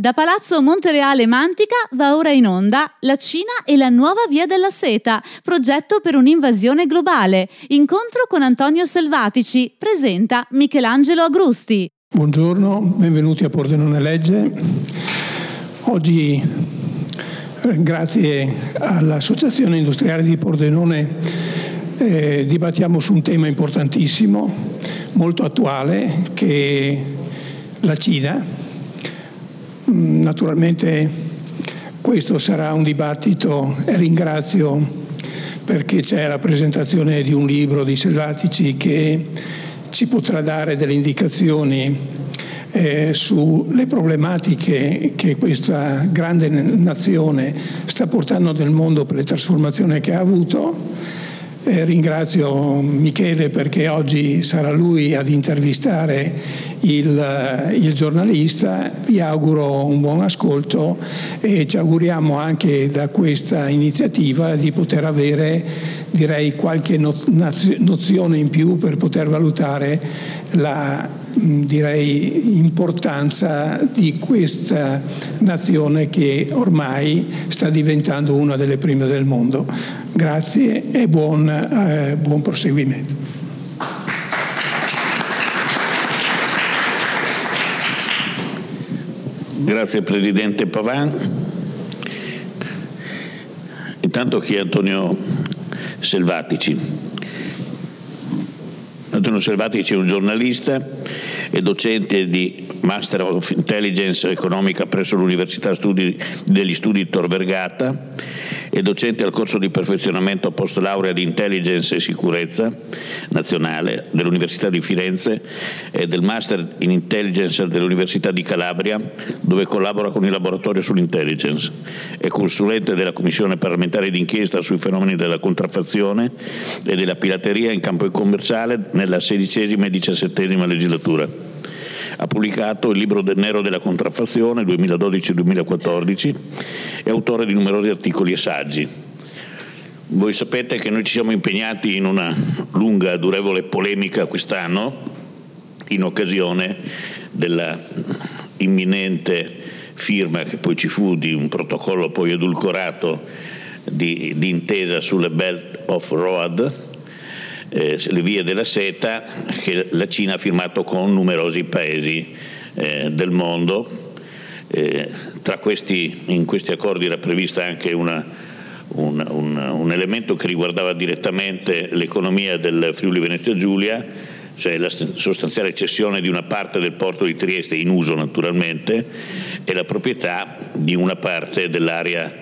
Da Palazzo Montereale Mantica va ora in onda La Cina e la nuova via della seta, progetto per un'invasione globale. Incontro con Antonio Selvatici, presenta Michelangelo Agrusti. Buongiorno, benvenuti a Pordenone Legge. Oggi, grazie all'Associazione Industriale di Pordenone, eh, dibattiamo su un tema importantissimo, molto attuale, che è la Cina naturalmente questo sarà un dibattito ringrazio perché c'è la presentazione di un libro di Selvatici che ci potrà dare delle indicazioni eh, sulle problematiche che questa grande nazione sta portando nel mondo per le trasformazioni che ha avuto. Eh, ringrazio Michele perché oggi sarà lui ad intervistare il, eh, il, giornalista. Vi auguro un buon ascolto e ci auguriamo anche da questa iniziativa di poter avere direi qualche nozione in più per poter valutare la direi, importanza di questa nazione che ormai sta diventando una delle prime del mondo. Grazie e buon, eh, buon proseguimento. Grazie Presidente Pavan. Intanto chi è Antonio Selvatici? Antonio Selvatici è un giornalista e docente di Master of Intelligence Economica presso l'Università degli Studi Tor Vergata e docente al corso di perfezionamento post laurea di Intelligence e Sicurezza nazionale dell'Università di Firenze e del Master in Intelligence dell'Università di Calabria, dove collabora con il laboratorio sull'intelligence. È consulente della Commissione parlamentare d'inchiesta sui fenomeni della contraffazione e della pirateria in campo commerciale nella XVI e XVII legislatura. Ha pubblicato il libro del nero della contraffazione 2012-2014 e autore di numerosi articoli e saggi. Voi sapete che noi ci siamo impegnati in una lunga, durevole polemica quest'anno in occasione della imminente firma che poi ci fu di un protocollo poi edulcorato di, di intesa sulle Belt of Road eh, le vie della seta che la Cina ha firmato con numerosi paesi eh, del mondo. Eh, questi, in questi accordi era prevista anche una, un, un, un, elemento che riguardava direttamente l'economia del Friuli Venezia Giulia, cioè la sostanziale cessione di una parte del porto di Trieste in uso naturalmente e la proprietà di una parte dell'area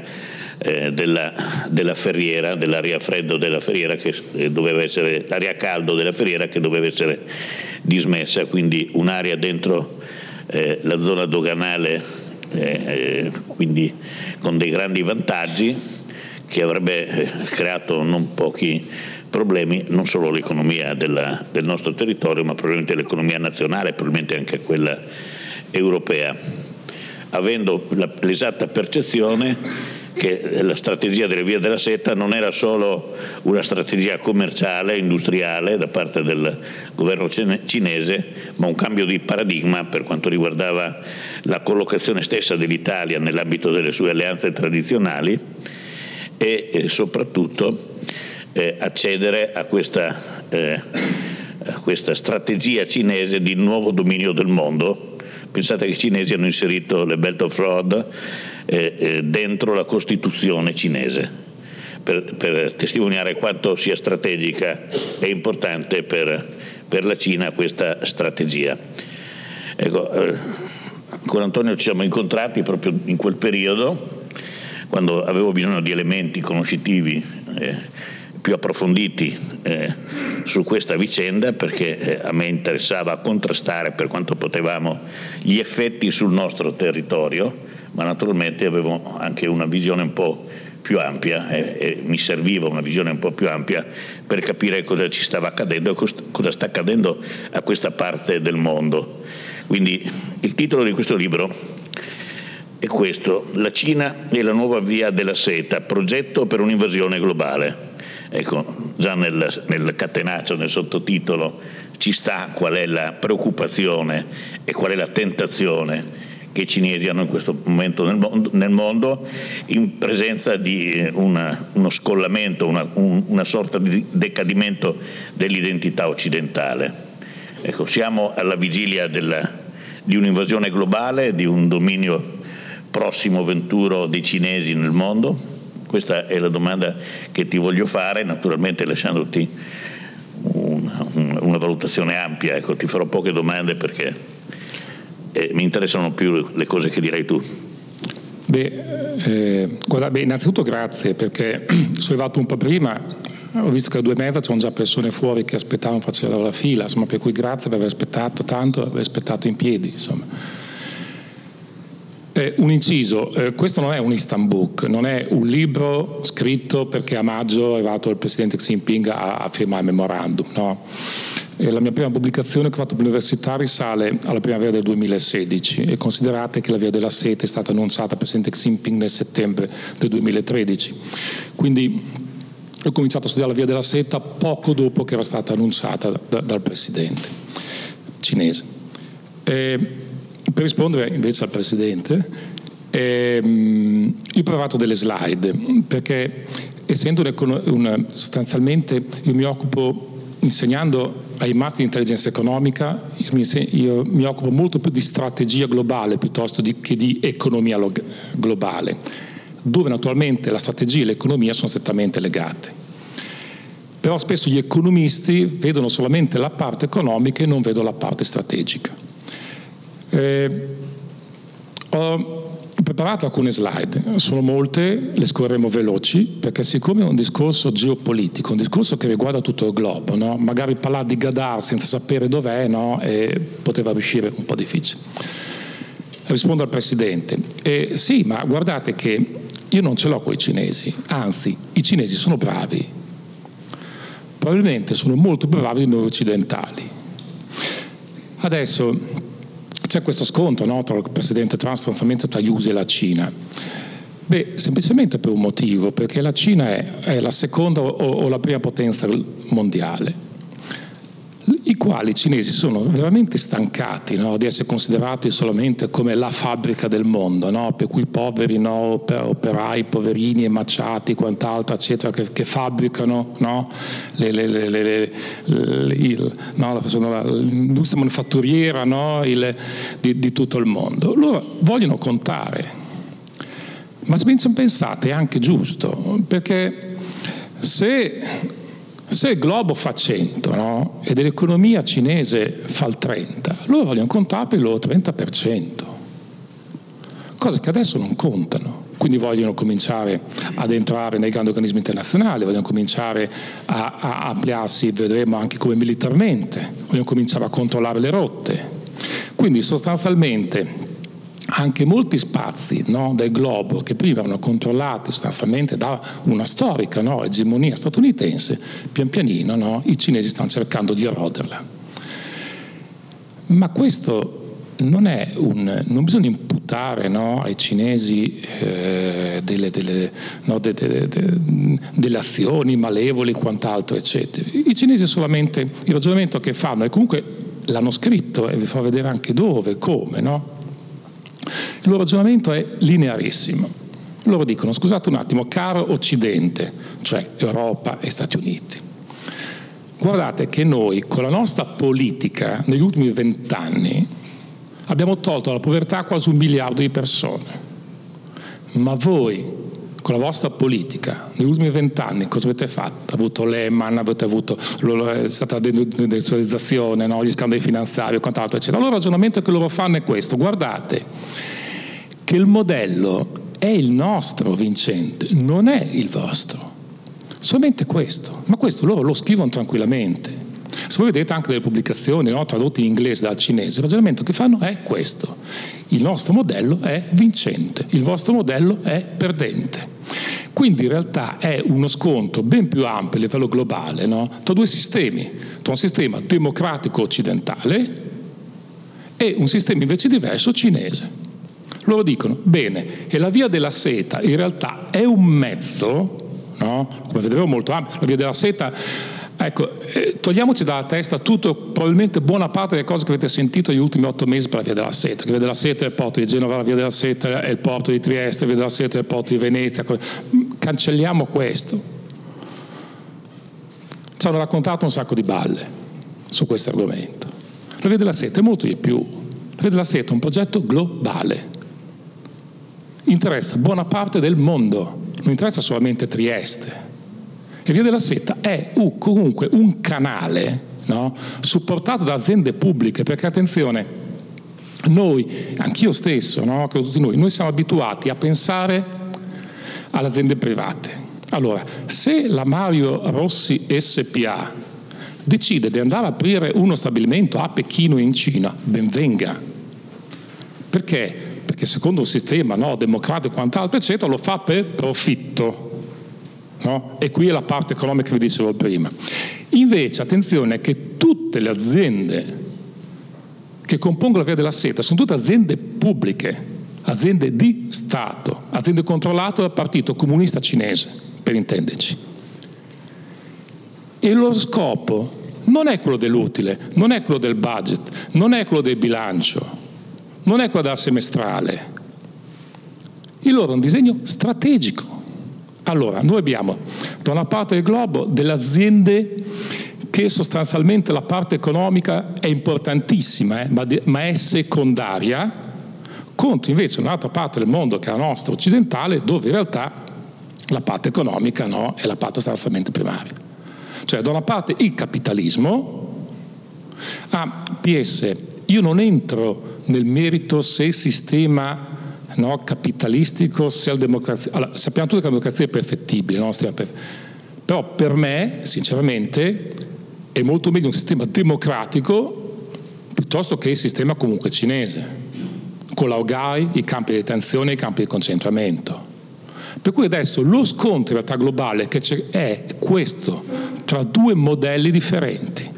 eh, della, della, ferriera, dell'aria freddo della ferriera che eh, doveva essere, l'aria caldo della ferriera che doveva essere dismessa, quindi un'area dentro eh, la zona doganale, eh, eh quindi con dei grandi vantaggi che avrebbe eh, creato non pochi problemi, non solo l'economia della, del nostro territorio, ma probabilmente l'economia nazionale, probabilmente anche quella europea, avendo l'esatta percezione che la strategia delle vie della seta non era solo una strategia commerciale, industriale da parte del governo cinese, ma un cambio di paradigma per quanto riguardava la collocazione stessa dell'Italia nell'ambito delle sue alleanze tradizionali e eh, soprattutto eh, accedere a questa, eh, a questa strategia cinese di nuovo dominio del mondo. Pensate che i cinesi hanno inserito le Belt of Road eh, eh, dentro la Costituzione cinese, per, per, testimoniare quanto sia strategica e importante per, per la Cina questa strategia. Ecco, eh, con Antonio ci siamo incontrati proprio in quel periodo, quando avevo bisogno di elementi conoscitivi eh, più approfonditi eh, su questa vicenda perché eh, a me interessava contrastare per quanto potevamo gli effetti sul nostro territorio ma naturalmente avevo anche una visione un po' più ampia e, e, mi serviva una visione un po' più ampia per capire cosa ci stava accadendo e cosa sta accadendo a questa parte del mondo. Quindi il titolo di questo libro è questo, La Cina e la nuova via della seta, progetto per un'invasione globale. Ecco, già nel, nel catenaccio, nel sottotitolo, ci sta qual è la preoccupazione e qual è la tentazione che i cinesi hanno in questo momento nel mondo, nel mondo in presenza di una, uno scollamento, una, un, una sorta di decadimento dell'identità occidentale. Ecco, siamo alla vigilia della, di un'invasione globale, di un dominio prossimo venturo dei cinesi nel mondo? Questa è la domanda che ti voglio fare, naturalmente lasciandoti una, una valutazione ampia, ecco, ti farò poche domande perché eh, mi interessano più le cose che direi tu. Beh, eh, guarda, beh, innanzitutto grazie perché sono arrivato un po' prima, ho visto che a due e mezza c'erano già persone fuori che aspettavano facendo la fila, insomma, per cui grazie per aver aspettato tanto, aver aspettato in piedi. Insomma. Eh, un inciso, eh, questo non è un Istanbul, non è un libro scritto perché a maggio è arrivato il presidente Xi Jinping a, a firmare il memorandum. No? Eh, la mia prima pubblicazione che ho fatto all'università risale alla primavera del 2016 e considerate che la via della sete è stata annunciata al presidente Xi Jinping nel settembre del 2013. Quindi ho cominciato a studiare la via della seta poco dopo che era stata annunciata da, dal presidente cinese. Eh, per rispondere invece al Presidente, ehm, io ho provato delle slide perché essendo un, un, sostanzialmente io mi occupo insegnando ai master di intelligenza economica, io mi, io mi occupo molto più di strategia globale piuttosto di, che di economia globale, dove naturalmente la strategia e l'economia sono strettamente legate. Però spesso gli economisti vedono solamente la parte economica e non vedono la parte strategica. Eh, ho preparato alcune slide, sono molte, le scorreremo veloci, perché siccome è un discorso geopolitico, un discorso che riguarda tutto il globo, no? magari parlare di Gadar senza sapere dov'è no? poteva riuscire un po' difficile. Rispondo al Presidente. Eh, sì, ma guardate che io non ce l'ho con i cinesi, anzi, i cinesi sono bravi, probabilmente sono molto bravi di noi occidentali. Adesso, c'è questo scontro no, tra il presidente Trump sostanzialmente tra gli USA e la Cina. Beh, semplicemente per un motivo, perché la Cina è, è la seconda o, o la prima potenza mondiale i quali i cinesi sono veramente stancati no, di essere considerati solamente come la fabbrica del mondo, no, per cui poveri no, operai, poverini e macciati, quant'altro, eccetera, che, che fabbricano le, le, le, il, l'industria manifatturiera il, di, di tutto il mondo. Loro vogliono contare, ma se pensate è anche giusto, perché se se il globo fa 100 no? e dell'economia cinese fa il 30, loro vogliono contare per il loro 30%, cose che adesso non contano. Quindi vogliono cominciare ad entrare nei grandi organismi internazionali, vogliono cominciare a, a ampliarsi, vedremo anche come militarmente, vogliono cominciare a controllare le rotte. Quindi sostanzialmente anche molti spazi no, del globo che prima erano controllati sostanzialmente da una storica no, egemonia statunitense, pian pianino no, i cinesi stanno cercando di eroderla. Ma questo non è un, non bisogna imputare ai cinesi eh, delle, delle, de, de, de, delle, azioni malevoli, quant'altro, eccetera. I cinesi solamente, il ragionamento che fanno, e comunque l'hanno scritto e vi fa vedere anche dove, come, no? Il loro ragionamento è linearissimo. Loro dicono, scusate un attimo, caro Occidente, cioè Europa e Stati Uniti, guardate che noi con la nostra politica negli ultimi vent'anni abbiamo tolto dalla povertà quasi un miliardo di persone, ma voi con la vostra politica negli ultimi vent'anni cosa avete fatto? Avuto Lehman, avete avuto la deindustrializzazione, no? gli scandali finanziari e quant'altro, eccetera. Allora il ragionamento che loro fanno è questo, guardate che il modello è il nostro vincente, non è il vostro. Solamente questo, ma questo loro lo scrivono tranquillamente. Se voi vedete anche delle pubblicazioni no, tradotte in inglese dal cinese, il ragionamento che fanno è questo. Il nostro modello è vincente, il vostro modello è perdente. Quindi in realtà è uno scontro ben più ampio a livello globale no? tra due sistemi, tra un sistema democratico occidentale e un sistema invece diverso cinese. Loro dicono, bene, e la via della seta in realtà è un mezzo, no? come vedremo molto ampio, la via della seta Ecco, eh, togliamoci dalla testa tutto, probabilmente buona parte delle cose che avete sentito negli ultimi otto mesi per la Via della Seta. La Via della Seta è il porto di Genova, la Via della Seta è il porto di Trieste, la Via della Seta è il porto di Venezia. Cancelliamo questo. Ci hanno raccontato un sacco di balle su questo argomento. La Via della Seta è molto di più. La Via della Seta è un progetto globale. Interessa buona parte del mondo, non interessa solamente Trieste e Via della Seta è comunque un canale no? supportato da aziende pubbliche, perché attenzione, noi, anch'io stesso, no? tutti noi, noi siamo abituati a pensare alle aziende private. Allora, se la Mario Rossi SPA decide di andare a aprire uno stabilimento a Pechino in Cina, ben venga. Perché? Perché secondo un sistema no, democratico e quant'altro, eccetera, lo fa per profitto. No? E qui è la parte economica che vi dicevo prima. Invece, attenzione, che tutte le aziende che compongono la via della seta sono tutte aziende pubbliche, aziende di Stato, aziende controllate dal Partito Comunista Cinese, per intenderci. E loro scopo non è quello dell'utile, non è quello del budget, non è quello del bilancio, non è quello della semestrale. Il loro è un disegno strategico. Allora, noi abbiamo da una parte del globo delle aziende che sostanzialmente la parte economica è importantissima, eh, ma, de- ma, è secondaria, contro invece un'altra parte del mondo che è la nostra occidentale, dove in realtà la parte economica no, è la parte sostanzialmente primaria. Cioè, da una parte il capitalismo, ah, PS, io non entro nel merito se il sistema no, capitalistico, se la democrazia... Allora, sappiamo tutti che la democrazia è perfettibile, no? però per me, sinceramente, è molto meglio un sistema democratico piuttosto che il sistema comunque cinese, con l'augai, i campi di detenzione, i campi di concentramento. Per cui adesso lo scontro in realtà globale che c'è è questo, tra due modelli differenti.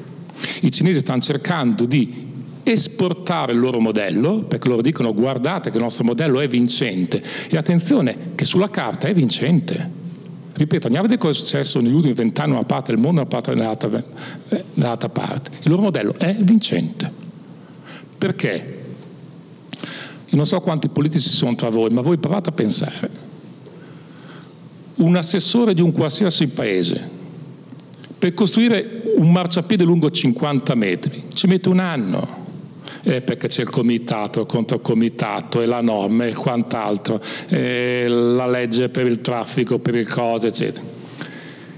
I cinesi stanno cercando di esportare il loro modello, perché loro dicono guardate che il nostro modello è vincente e attenzione che sulla carta è vincente. Ripeto, andiamo a vedere cosa è successo negli ultimi vent'anni una parte del mondo una parte nell'altra, eh, nell'altra parte. Il loro modello è vincente. Perché? Io non so quanti politici sono tra voi, ma voi provate a pensare. Un assessore di un qualsiasi paese per costruire un marciapiede lungo 50 metri ci mette un anno eh, perché c'è il comitato il comitato e la norma e quant'altro, eh, la legge per il traffico, per il cose, eccetera.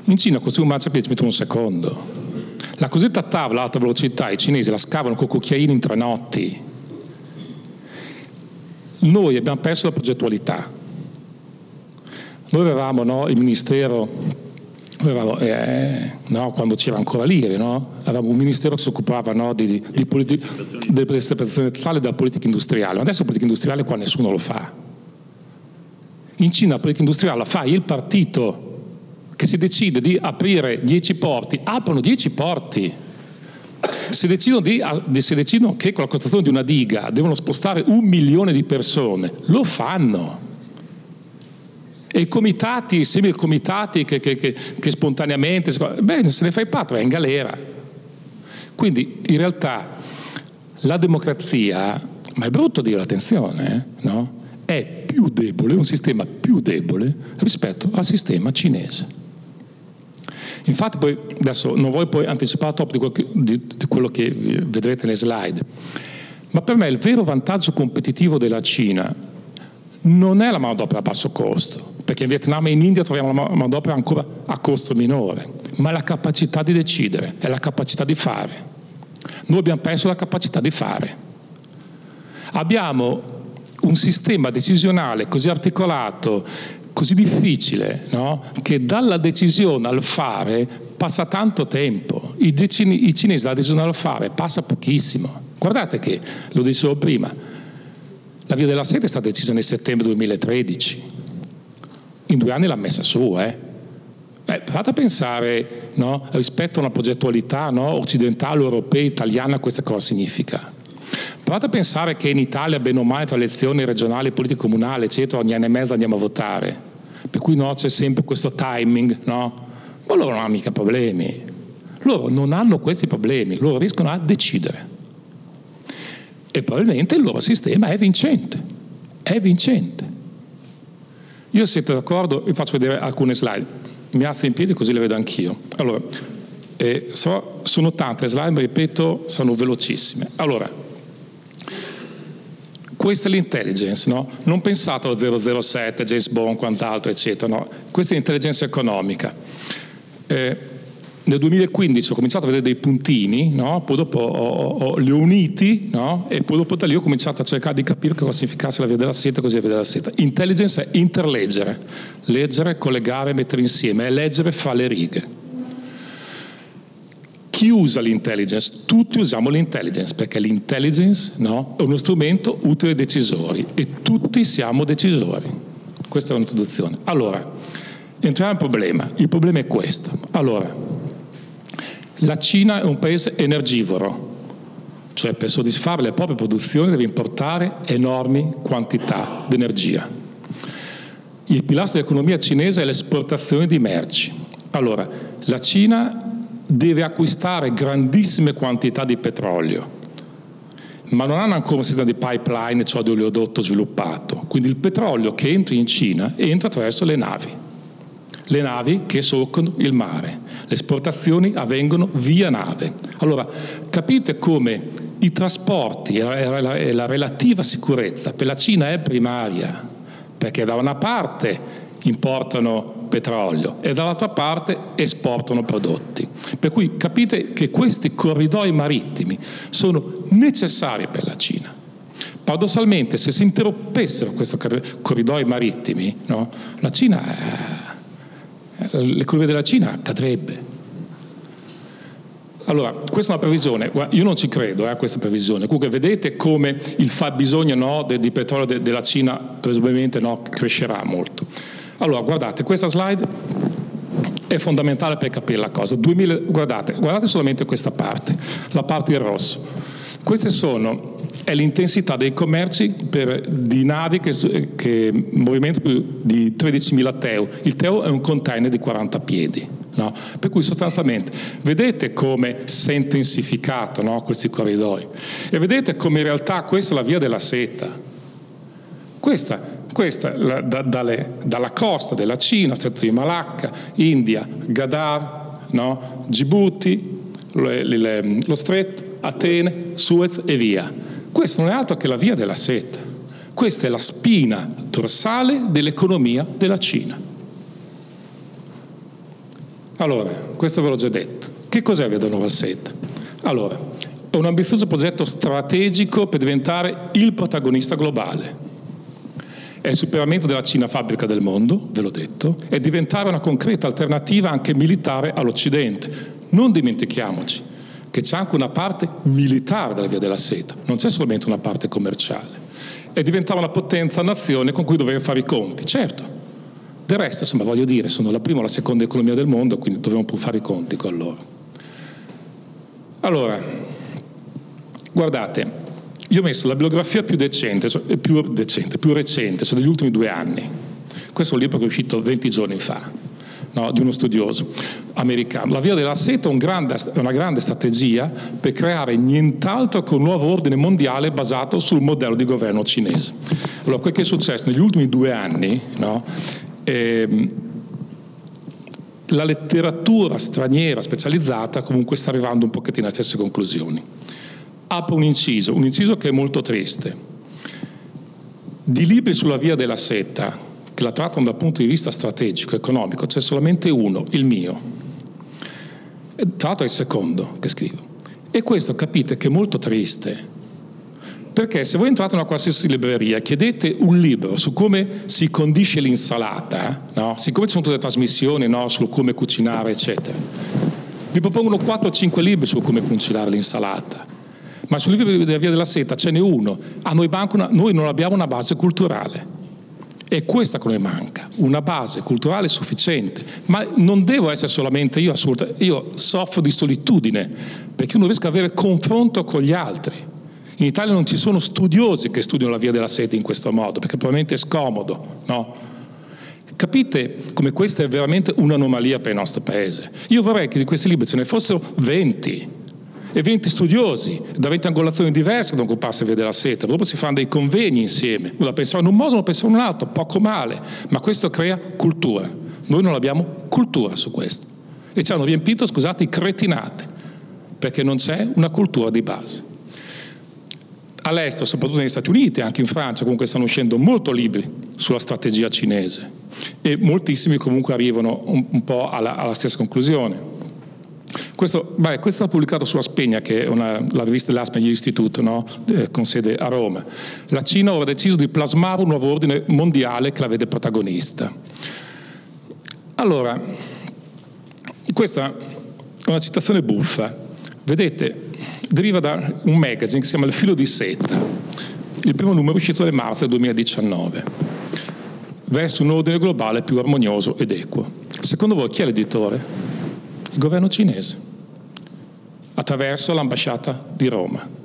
In Cina costruire un marciapiede ci mette un secondo. La cosiddetta tavola ad alta velocità, i cinesi la scavano con cucchiaini in tre notti. Noi abbiamo perso la progettualità. Noi avevamo no, il Ministero avevamo, eh, no, quando c'era ancora l'IRE, no? avevamo un ministero che si occupava no, di, di politi- delle prestazioni totali della politica industriale. Adesso la politica industriale qua nessuno lo fa. In Cina la politica industriale la fa il partito che si decide di aprire 10 porti, aprono 10 porti. Se decidono, di, se decidono che con la costruzione di una diga devono spostare un milione di persone, lo fanno e i comitati, simili comitati che, che, che, che spontaneamente, beh, se ne fai parte, vai in galera. Quindi in realtà la democrazia, ma è brutto dire attenzione, eh, no? è più debole, un sistema più debole rispetto al sistema cinese. Infatti poi, adesso non voglio poi anticipare troppo di di, di quello che vedrete nelle slide, ma per me il vero vantaggio competitivo della Cina non è la manodopera a basso costo, perché in Vietnam e in India troviamo la manodopera ancora a costo minore, ma è la capacità di decidere, è la capacità di fare. Noi abbiamo perso la capacità di fare. Abbiamo un sistema decisionale così articolato, così difficile, no? che dalla decisione al fare passa tanto tempo. I, I cinesi dalla decisione al fare passa pochissimo. Guardate che, lo dicevo prima, la via della seta è stata decisa nel settembre 2013. In due anni l'ha messa su, eh. Eh, provate a pensare no, rispetto a una progettualità no, occidentale, europea, italiana, questa cosa significa. Provate a pensare che in Italia, bene o male, tra elezioni regionali, politiche comunali, eccetera, ogni anno e mezzo andiamo a votare. Per cui no, c'è sempre questo timing, no? Ma loro non hanno mica problemi. Loro non hanno questi problemi, loro riescono a decidere. E probabilmente il loro sistema è vincente, è vincente. Io siete d'accordo, vi faccio vedere alcune slide, mi alzo in piedi così le vedo anch'io. Allora, eh, so, sono tante slide, ripeto, sono velocissime. Allora, questa è l'intelligence, no? Non pensate allo 007, James Bond, quant'altro, eccetera, no? Questa è l'intelligence economica. Eh, nel 2015 ho cominciato a vedere dei puntini, no? poi dopo ho, ho, li ho uniti no? e poi dopo da lì ho cominciato a cercare di capire cosa significasse la via della seta e così la via della seta. Intelligence è interleggere, leggere, collegare, mettere insieme, è leggere fra le righe. Chi usa l'intelligence? Tutti usiamo l'intelligence perché l'intelligence no, è uno strumento utile ai decisori e tutti siamo decisori. Questa è un'introduzione. Allora, entriamo nel problema. Il problema è questo. Allora, la Cina è un paese energivoro, cioè per soddisfare le proprie produzioni deve importare enormi quantità di energia. Il pilastro dell'economia cinese è l'esportazione di merci. Allora, la Cina deve acquistare grandissime quantità di petrolio, ma non hanno ancora un sistema di pipeline, cioè di oleodotto sviluppato. Quindi il petrolio che entra in Cina entra attraverso le navi, le navi che solcano il mare. Le esportazioni avvengono via nave. Allora, capite come i trasporti e la relativa sicurezza per la Cina è primaria, perché da una parte importano petrolio e dall'altra parte esportano prodotti. Per cui capite che questi corridoi marittimi sono necessari per la Cina. Paradossalmente, se si interrompessero questi corridoi marittimi, no, la Cina, eh, l'economia della Cina cadrebbe. Allora, questa è una previsione, io non ci credo eh, a questa previsione, comunque vedete come il fabbisogno no, di petrolio de, della Cina presumibilmente no, crescerà molto. Allora, guardate, questa slide è fondamentale per capire la cosa. 2000, guardate, guardate solamente questa parte, la parte in rosso. Queste sono, è l'intensità dei commerci per, di navi che, che movimento di 13.000 TEU. Il TEU è un container di 40 piedi. No? Per cui sostanzialmente vedete come si è intensificato no, questi corridoi e vedete come in realtà questa è la via della seta. Questa questa la, da, dalle, dalla costa della Cina, Stretto di Malacca, India, Gadar, no? Djibouti, le, le, lo Stretto, Atene, Suez e via. Questo non è altro che la via della seta. Questa è la spina dorsale dell'economia della Cina. Allora, questo ve l'ho già detto. Che cos'è Via della Nuova Seta? Allora, è un ambizioso progetto strategico per diventare il protagonista globale è il superamento della Cina fabbrica del mondo, ve l'ho detto, e diventare una concreta alternativa anche militare all'Occidente. Non dimentichiamoci che c'è anche una parte militare della via della seta, non c'è solamente una parte commerciale. E diventare una potenza nazione con cui dover fare i conti, certo. Del resto, insomma, voglio dire, sono la prima o la seconda economia del mondo, quindi dobbiamo pur fare i conti con loro. Allora, guardate, io ho messo la biografia più decente, cioè, più, decente, più recente, sono degli ultimi due anni. Questo è un libro che è uscito 20 giorni fa, no, di uno studioso americano. La via della seta è un grande, una grande strategia per creare nient'altro che un nuovo ordine mondiale basato sul modello di governo cinese. Allora, quel che è successo negli ultimi due anni, no, ehm, la letteratura straniera specializzata comunque sta arrivando un pochettino alle stesse conclusioni apro un inciso, un inciso che è molto triste. Di libri sulla via della seta, che la trattano dal punto di vista strategico, economico, c'è solamente uno, il mio. Tra l'altro è il secondo che scrivo. E questo capite che è molto triste, perché se voi entrate in una qualsiasi libreria e chiedete un libro su come si condisce l'insalata, no? siccome ci sono tutte le trasmissioni no? su come cucinare, eccetera, vi propongono 4-5 libri su come cucinare l'insalata ma sul libro della Via della Seta ce n'è uno. A noi, una, noi non abbiamo una base culturale. È questa che noi manca, una base culturale sufficiente. Ma non devo essere solamente io, assolutamente. Io soffro di solitudine, perché io non riesco ad avere confronto con gli altri. In Italia non ci sono studiosi che studiano la Via della Seta in questo modo, perché probabilmente è scomodo, no? capite come questa è veramente un'anomalia per il nostro paese. Io vorrei che di questi libri ce ne fossero 20 e 20 studiosi da 20 angolazioni diverse ad occuparsi via della seta, dopo si fanno dei convegni insieme, uno la pensava in un modo, uno pensava in un altro, poco male, ma questo crea cultura. Noi non abbiamo cultura su questo e ci hanno riempito, scusate, cretinate, perché non c'è una cultura di base. All'estero, soprattutto negli Stati Uniti, anche in Francia, comunque stanno uscendo molti libri sulla strategia cinese e moltissimi comunque arrivano un, un po' alla, alla stessa conclusione. Questo, beh, questo è pubblicato sulla Spegna, che è una, la rivista dell'Aspen Institute, no? eh, con sede a Roma. La Cina ha deciso di plasmare un nuovo ordine mondiale che la vede protagonista. Allora, questa è una citazione buffa. Vedete, deriva da un magazine che si chiama Il filo di seta. Il primo numero uscito nel marzo del 2019, verso un ordine globale più armonioso ed equo. Secondo voi chi è l'editore? Il governo cinese attraverso l'ambasciata di Roma.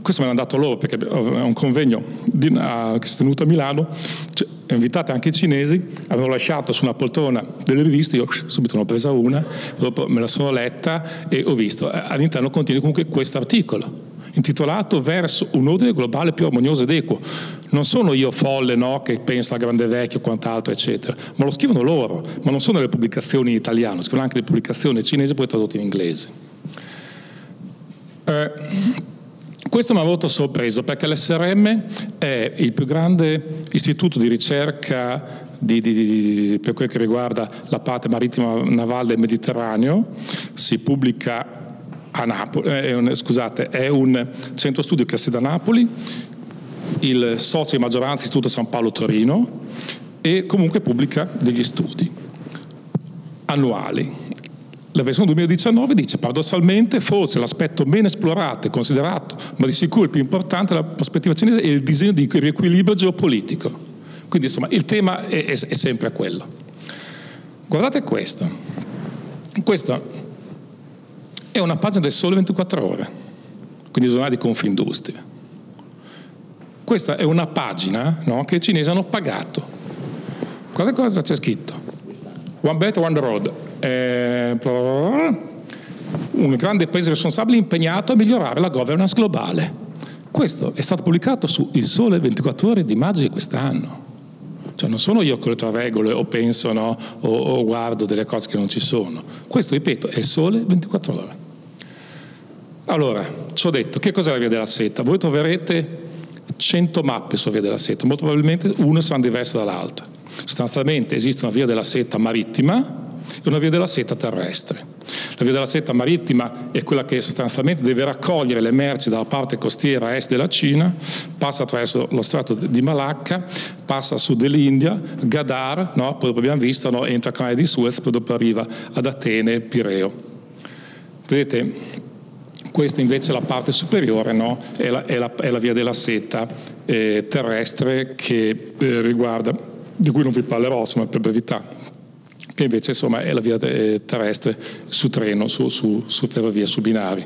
Questo me l'hanno dato loro perché è un convegno di, uh, che si è tenuto a Milano, cioè, invitate anche i cinesi, avevano lasciato su una poltrona delle riviste, io subito ne ho presa una, dopo me la sono letta e ho visto, all'interno contiene comunque questo articolo, intitolato Verso un ordine globale più armonioso ed equo. Non sono io folle no, che penso al grande vecchio e quant'altro, eccetera, ma lo scrivono loro, ma non sono le pubblicazioni in italiano, scrivono anche le pubblicazioni cinesi poi tradotte in inglese. Eh, questo mi ha avuto sorpreso perché l'SRM è il più grande istituto di ricerca di, di, di, per quel che riguarda la parte marittima navale del Mediterraneo, si pubblica a Napoli, eh, è un, scusate, è un centro studio che ha sede a Napoli, il socio di maggioranza Istituto San Paolo Torino e comunque pubblica degli studi annuali. La versione 2019 dice paradossalmente forse l'aspetto meno esplorato e considerato, ma di sicuro il più importante della prospettiva cinese è il disegno di riequilibrio geopolitico. Quindi insomma il tema è, è, è sempre quello. Guardate questo. Questa è una pagina del Sole 24 Ore, quindi giornale di Confindustria. Questa è una pagina no, che i cinesi hanno pagato. Guardate cosa c'è scritto. One Belt, One Road eh, un grande paese responsabile impegnato a migliorare la governance globale. Questo è stato pubblicato su Il Sole 24 ore di maggio di quest'anno. Cioè non sono io che le regole o penso no, o, o, guardo delle cose che non ci sono. Questo, ripeto, è Il Sole 24 ore. Allora, ci ho detto, che cos'è la Via della Seta? Voi troverete 100 mappe sulla Via della Seta, molto probabilmente una sarà diversa dall'altra. Sostanzialmente esiste una Via della Seta marittima, e una via della seta terrestre. La via della seta marittima è quella che sostanzialmente deve raccogliere le merci dalla parte costiera est della Cina, passa attraverso lo strato di Malacca, passa a sud dell'India, Gadar, no? poi abbiamo visto, no? entra a canale di Suez, poi dopo arriva ad Atene, Pireo. Vedete, questa invece è la parte superiore, no? è, la, è, la, è, la, via della seta eh, terrestre che eh, riguarda, di cui non vi parlerò insomma, per brevità che invece insomma, è la via terrestre su treno, su, su, su ferrovia, su binari.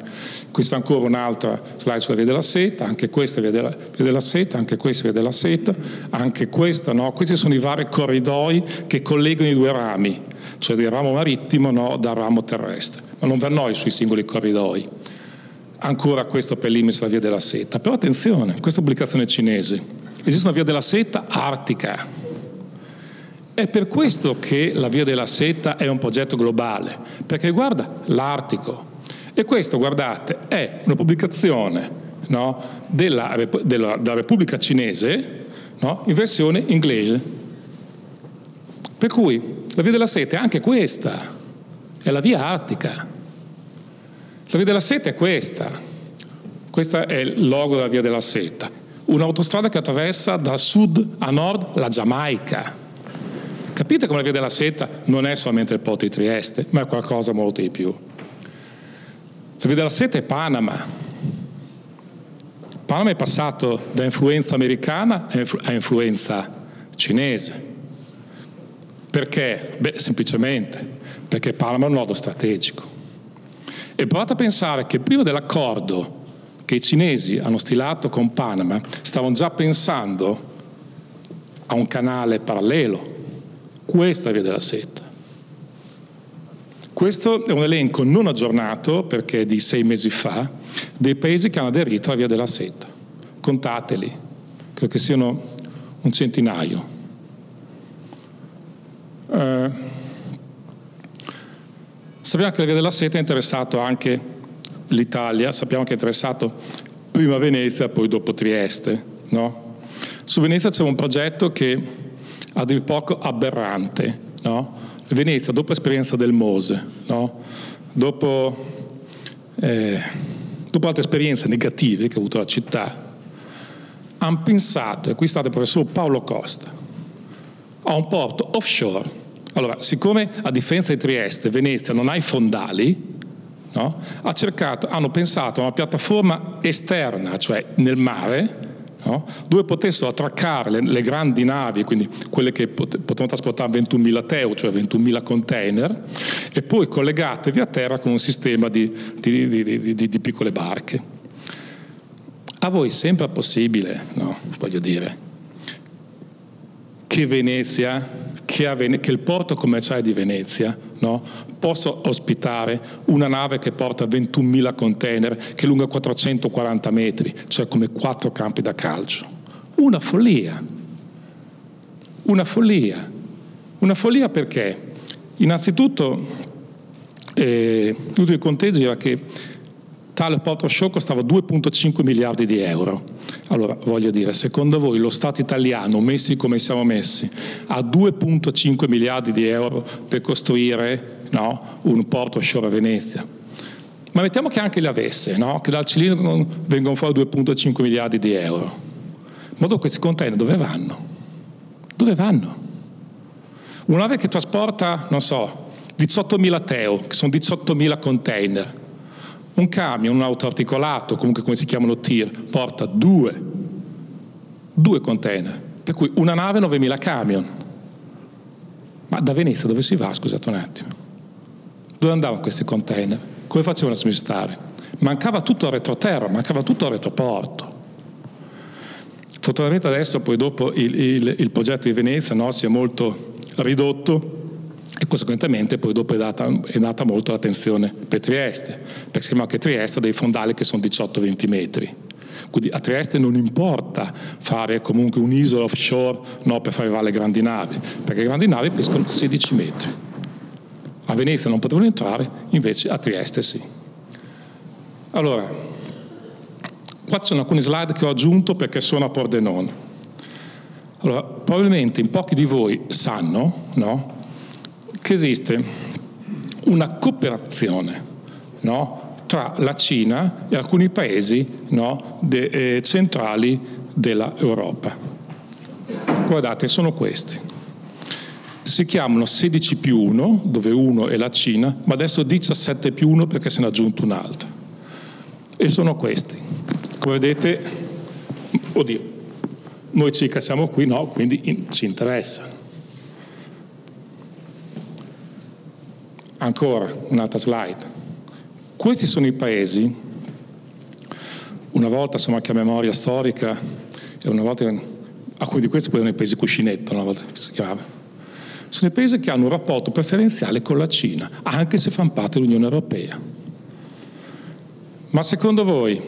Questa è ancora un'altra slide sulla via della seta, anche questa via della, via della seta, anche questa via della seta, anche questa, no? questi sono i vari corridoi che collegano i due rami, cioè del ramo marittimo no, dal ramo terrestre, ma non per noi sui singoli corridoi. Ancora questo per l'Imis la via della seta, però attenzione, questa pubblicazione cinese, esiste una via della seta artica, è per questo che la Via della Seta è un progetto globale, perché riguarda l'Artico. E questo, guardate, è una pubblicazione no, della, della, della, Repubblica Cinese no, in versione inglese. Per cui la Via della Seta è anche questa, è la Via Artica. La Via della Seta è questa. Questo è il logo della Via della Seta. Un'autostrada che attraversa da sud a nord la Giamaica Capite come la via della seta non è solamente il porto di Trieste, ma è qualcosa molto di più. La via della seta è Panama. Panama è passato da influenza americana a influenza cinese. Perché? Beh, semplicemente perché Panama è un nodo strategico. E provate a pensare che prima dell'accordo che i cinesi hanno stilato con Panama, stavano già pensando a un canale parallelo Questa è via della seta. Questo è un elenco non aggiornato, perché è di sei mesi fa, dei paesi che hanno aderito alla via della seta. Contateli, credo che siano un centinaio. Eh, sappiamo che la via della seta ha interessato anche l'Italia, sappiamo che è interessato prima Venezia, poi dopo Trieste. No? Su Venezia c'è un progetto che a dir poco aberrante. No? Venezia, dopo l'esperienza del Mose, no? dopo, eh, dopo altre esperienze negative che ha avuto la città, hanno pensato, e qui sta il professor Paolo Costa, a un porto offshore. Allora, siccome a differenza di Trieste, Venezia non ha i fondali, no? ha cercato, hanno pensato a una piattaforma esterna, cioè nel mare, no? dove potessero attraccare le, le, grandi navi, quindi quelle che pot- potevano trasportare 21.000 TEU, cioè 21.000 container, e poi collegate via terra con un sistema di, di, di, di piccole barche. A voi sembra possibile, no? voglio dire, che Venezia che, Vene- che, il porto commerciale di Venezia no, possa ospitare una nave che porta 21.000 container, che è lunga 440 metri, cioè come quattro campi da calcio. Una follia. Una follia. Una follia perché? Innanzitutto, eh, tutto il conteggio era che tale porto show costava 2,5 miliardi di euro allora, voglio dire, secondo voi lo Stato italiano, messi come siamo messi, ha 2,5 miliardi di euro per costruire no, un porto offshore a Venezia? Ma mettiamo che anche le avesse, no? che dal cilindro vengono fuori 2,5 miliardi di euro. Ma dopo questi container dove vanno? Dove vanno? Un'ave che trasporta, non so, 18.000 TEU, che sono 18.000 container, un camion, un auto articolato, comunque come si chiamano tir, porta due, due container, per cui una nave 9.000 camion. Ma da Venezia dove si va, scusate un attimo? Dove andavano questi container? Come facevano a smistare? Mancava tutto il retroterra, mancava tutto il retroporto. Fortunatamente adesso, poi dopo il, il, il progetto di Venezia no, si è molto ridotto, e conseguentemente poi dopo è data, è data molto l'attenzione per Trieste, perché sappiamo che Trieste ha dei fondali che sono 18-20 metri. Quindi a Trieste non importa fare comunque un'isola offshore no, per fare le grandi navi, perché le grandi navi pescano 16 metri. A Venezia non potevano entrare, invece a Trieste sì. Allora, qua ci sono alcune slide che ho aggiunto perché sono a Pordenone. Allora, probabilmente in pochi di voi sanno no, che esiste una cooperazione no, tra la Cina e alcuni paesi no, de, eh, centrali dell'Europa. Guardate, sono questi. Si chiamano 16 più 1, dove 1 è la Cina, ma adesso 17 più 1 perché se ne è aggiunto un altro. E sono questi. Come vedete, oddio, noi ci siamo qui, no, quindi in, ci interessa. Ancora un'altra slide. Questi sono i paesi, una volta insomma anche a memoria storica, e una volta, alcuni di questi poi erano i paesi cuscinetto, una volta che si chiamava. Sono i paesi che hanno un rapporto preferenziale con la Cina, anche se fanno parte dell'Unione Europea. Ma secondo voi,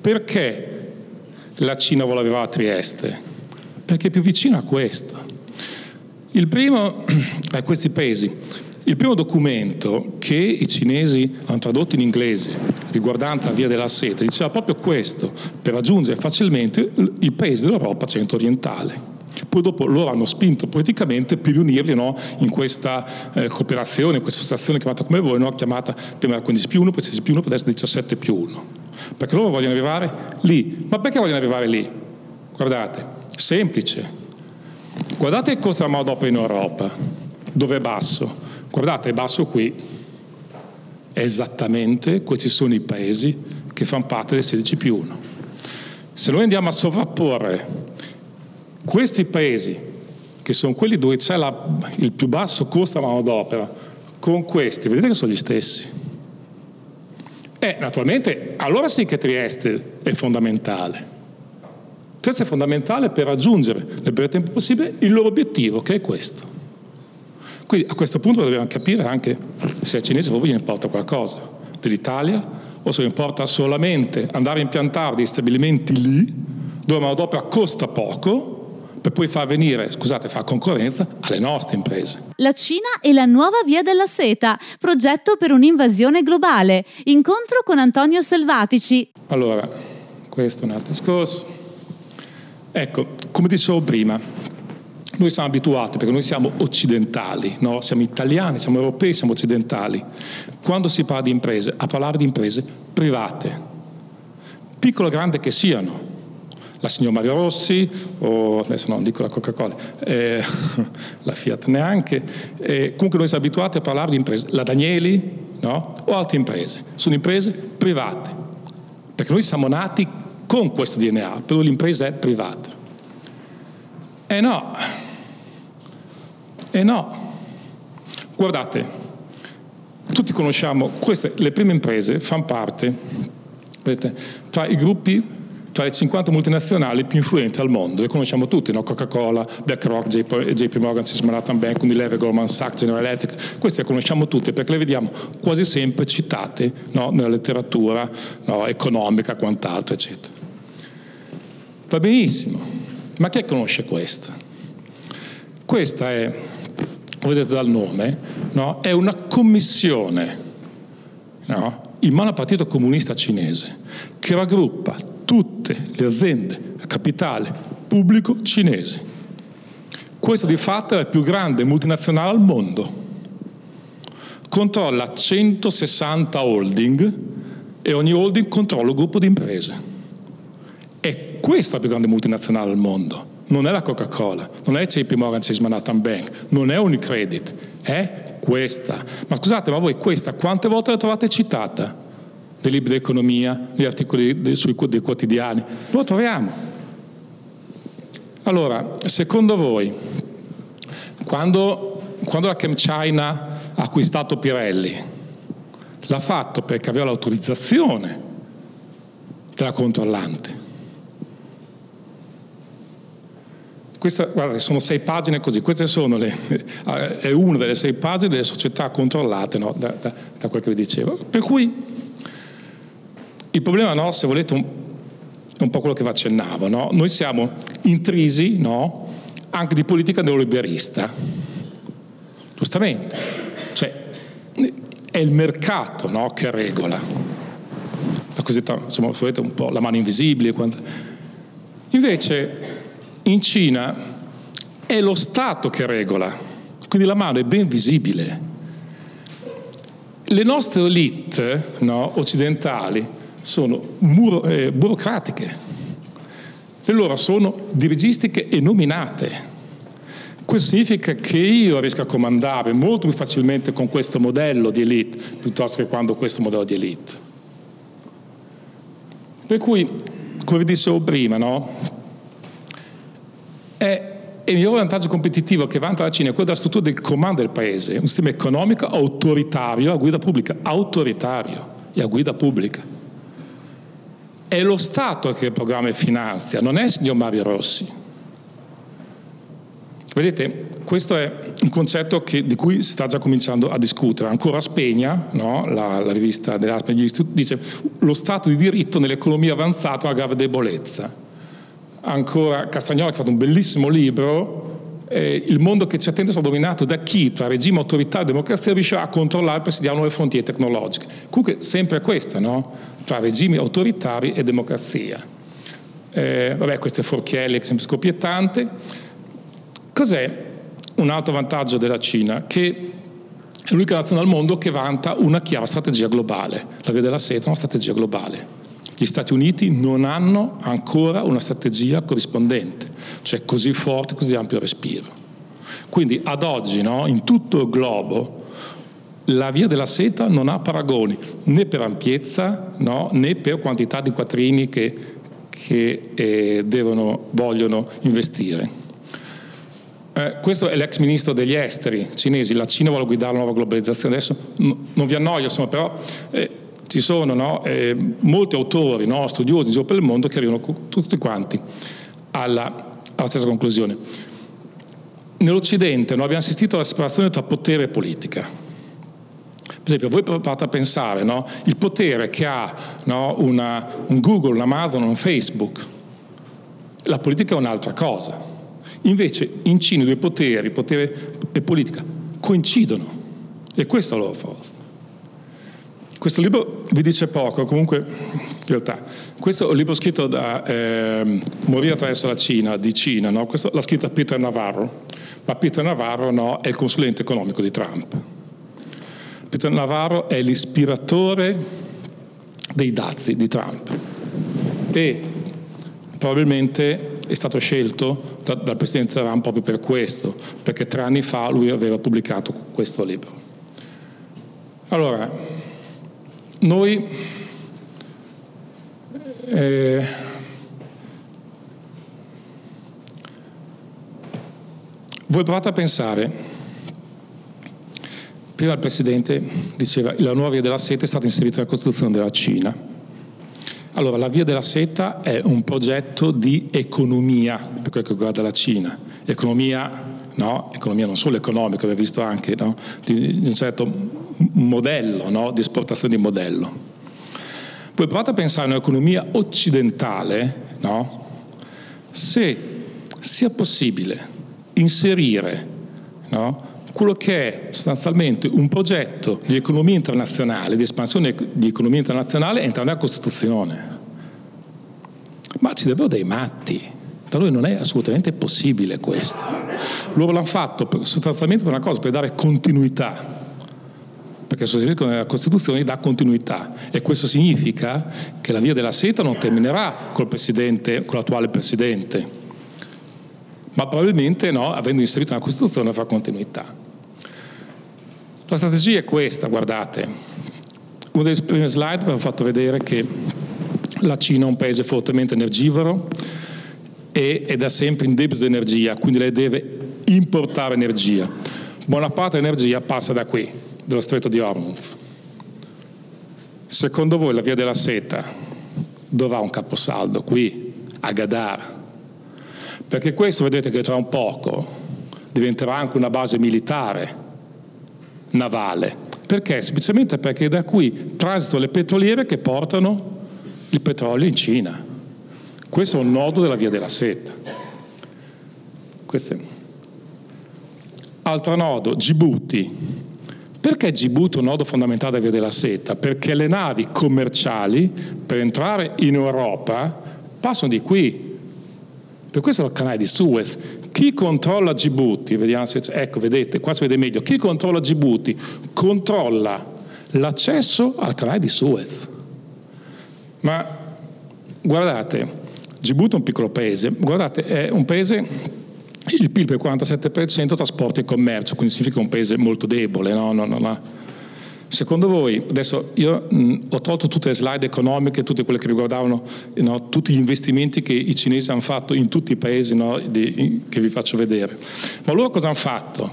perché la Cina vuole arrivare a Trieste? Perché è più vicino a questo. Il primo è questi paesi il primo documento che i cinesi hanno tradotto in inglese riguardante la via della seta diceva proprio questo, per raggiungere facilmente i paesi dell'Europa centro-orientale. Poi dopo loro hanno spinto politicamente per riunirli no, in questa eh, cooperazione, in questa associazione chiamata come voi, no, chiamata prima 15 più 1, poi 16 più 1, poi adesso 17 più 1. Perché loro vogliono arrivare lì. Ma perché vogliono arrivare lì? Guardate, semplice. Guardate il costo della manodopera in Europa, dove è basso Guardate, basso qui, esattamente questi sono i paesi che fanno parte del 16 più 1. Se noi andiamo a sovrapporre questi paesi, che sono quelli dove c'è la, il più basso costo della manodopera, con questi, vedete che sono gli stessi. E naturalmente, allora sì che Trieste è fondamentale. Trieste è fondamentale per raggiungere nel breve tempo possibile il loro obiettivo, che è questo Quindi a questo punto dobbiamo capire anche se ai cinesi proprio gli importa qualcosa dell'Italia o se importa solamente andare a impiantare dei stabilimenti lì dove la manodopera costa poco per poi far venire, scusate, far concorrenza alle nostre imprese. La Cina e la nuova via della seta, progetto per un'invasione globale. Incontro con Antonio Selvatici. Allora, questo è un altro discorso. Ecco, come dicevo prima, noi siamo abituati, perché noi siamo occidentali, no? siamo italiani, siamo europei, siamo occidentali. Quando si parla di imprese, a parlare di imprese private, piccole o grandi che siano, la signora Mario Rossi, o adesso non dico la Coca-Cola, eh, la Fiat neanche, eh, comunque noi siamo abituati a parlare di imprese, la Danieli no? o altre imprese, sono imprese private, perché noi siamo nati con questo DNA, però l'impresa è privata. E eh no, e eh no, guardate, tutti conosciamo queste, le prime imprese fanno parte vedete, tra i gruppi tra le 50 multinazionali più influenti al mondo, le conosciamo tutti, no? Coca-Cola, BlackRock, JP Morgan, Chase Manhattan Bank, Unilever, Goldman Sachs, General Electric, queste le conosciamo tutte perché le vediamo quasi sempre citate no? nella letteratura no? economica, quant'altro, eccetera. Va benissimo, ma chi conosce questa? Questa è, vedete dal nome, è una commissione in mano al Partito Comunista Cinese che raggruppa tutte le aziende a capitale pubblico cinese. Questa di fatto è la più grande multinazionale al mondo. Controlla 160 holding e ogni holding controlla un gruppo di imprese. Questa la più grande multinazionale al mondo. Non è la Coca-Cola, non è JP Morgan Chase Manhattan Bank, non è Unicredit, è questa. Ma scusate, ma voi questa quante volte la trovate citata? nei libri di economia, negli articoli dei, sui, quotidiani. Lo troviamo. Allora, secondo voi, quando, quando la ChemChina ha acquistato Pirelli, l'ha fatto perché aveva l'autorizzazione della controllante. Questa, guardate, sono sei pagine così, queste sono le, è una delle sei pagine delle società controllate no, da, da, da quel che vi dicevo. Per cui il problema, no, se volete, è un po' quello che vi accennavo. No? Noi siamo intrisi no, anche di politica neoliberista, giustamente. Cioè, è il mercato no, che regola. La cosiddetta, insomma, volete, un po' la mano invisibile. Invece, in Cina è lo Stato che regola, quindi la mano è ben visibile. Le nostre elite no, occidentali sono buro, eh, burocratiche, le loro sono dirigistiche e nominate. Questo significa che io riesco a comandare molto più facilmente con questo modello di elite piuttosto che quando questo modello di elite. Per cui, come vi dicevo prima, no? È il miglior vantaggio competitivo che vanta la Cina è quello della struttura del comando del paese, un sistema economico autoritario a guida pubblica, autoritario e a guida pubblica. È lo Stato che programma finanzia, non è il signor Mario Rossi. Vedete, questo è un concetto che, di cui si sta già cominciando a discutere. Ancora Spegna, no? la, la, rivista dell'Aspen dice lo Stato di diritto nell'economia avanzata è una grave debolezza. Ancora Castagnola che ha fatto un bellissimo libro eh, il mondo che ci attende sarà dominato da chi tra regime autoritario e democrazia riuscirà a controllare e presidiare nuove frontiere tecnologiche. Comunque sempre questa, no? tra regimi autoritari e democrazia. Eh, vabbè, questo è Forchielli, esempio scoppiettante. Cos'è un altro vantaggio della Cina? Che è l'unica nazione al mondo che vanta una chiara strategia globale. La via della seta è una strategia globale. Gli Stati Uniti non hanno ancora una strategia corrispondente, cioè così forte, così ampio respiro. Quindi ad oggi, no, in tutto il globo, la via della seta non ha paragoni né per ampiezza no, né per quantità di quattrini che, che eh, devono, vogliono investire. Eh, questo è l'ex ministro degli esteri cinesi, la Cina vuole guidare la nuova globalizzazione, adesso no, non vi annoio, insomma, però eh, ci sono no, eh, molti autori, studiosi in giro per il mondo che arrivano tutti quanti alla, alla stessa conclusione nell'Occidente noi abbiamo assistito alla separazione tra potere e politica. Per esempio, voi provate a pensare, no? il potere che ha no? Una, un Google, un Amazon, un Facebook, la politica è un'altra cosa. Invece in Cina i due poteri, potere e politica, coincidono e questa è la loro forza. Questo libro vi dice poco, comunque in realtà, questo è un libro scritto da eh, Morire attraverso la Cina, di Cina, no? questo l'ha scritto Peter Navarro, ma Peter Navarro no, è il consulente economico di Trump. Peter Navarro è l'ispiratore dei dazi di Trump e probabilmente è stato scelto da, dal Presidente Trump proprio per questo, perché tre anni fa lui aveva pubblicato questo libro. Allora, noi eh, voi provate a pensare, prima il Presidente diceva la nuova via della seta è stata inserita nella Costituzione della Cina. Allora, la via della seta è un progetto di economia per quel che riguarda la Cina, economia no? economia non solo economica, abbiamo visto anche no? di, un certo modello, no? di esportazione di modello. Poi provate a pensare a un'economia occidentale, se sia possibile inserire quello che è sostanzialmente un progetto di economia internazionale, di espansione di economia internazionale, entra nella Costituzione. Ma ci debbono dei matti, da noi non è assolutamente possibile questo. Loro l'hanno fatto sostanzialmente per una cosa, per dare continuità, perché il sostituisco nella Costituzione dà continuità e questo significa che la via della seta non terminerà col presidente, con l'attuale presidente, ma probabilmente no, avendo inserito nella Costituzione fa continuità. La strategia è questa, guardate. Una delle prime slide vi ho fatto vedere che la Cina è un paese fortemente energivoro, e è da sempre in debito di energia, quindi lei deve importare energia. Buona parte dell'energia passa da qui, dallo stretto di Hormuz. Secondo voi la via della seta dove ha un caposaldo? Qui, a Gadar. Perché questo vedete che tra un poco diventerà anche una base militare, navale. Perché? Semplicemente perché da qui transitano le petroliere che portano il petrolio in Cina. Questo è un nodo della via della seta. Questo è... Altro nodo, Djibouti. Perché Djibouti è un nodo fondamentale della via della seta? Perché le navi commerciali per entrare in Europa passano di qui. Per questo è il canale di Suez. Chi controlla Djibouti? Se ecco, vedete, qua si vede meglio. Chi controlla Djibouti? Controlla l'accesso al canale di Suez. Ma guardate, Djibouti è un piccolo paese, guardate, è un paese, il PIL per il 47% trasporti e commercio, quindi significa un paese molto debole, no? no, no. Secondo voi, adesso io mh, ho tolto tutte le slide economiche, tutte quelle che riguardavano no, tutti gli investimenti che i cinesi hanno fatto in tutti i paesi di, in, che vi faccio vedere. Ma loro cosa hanno fatto?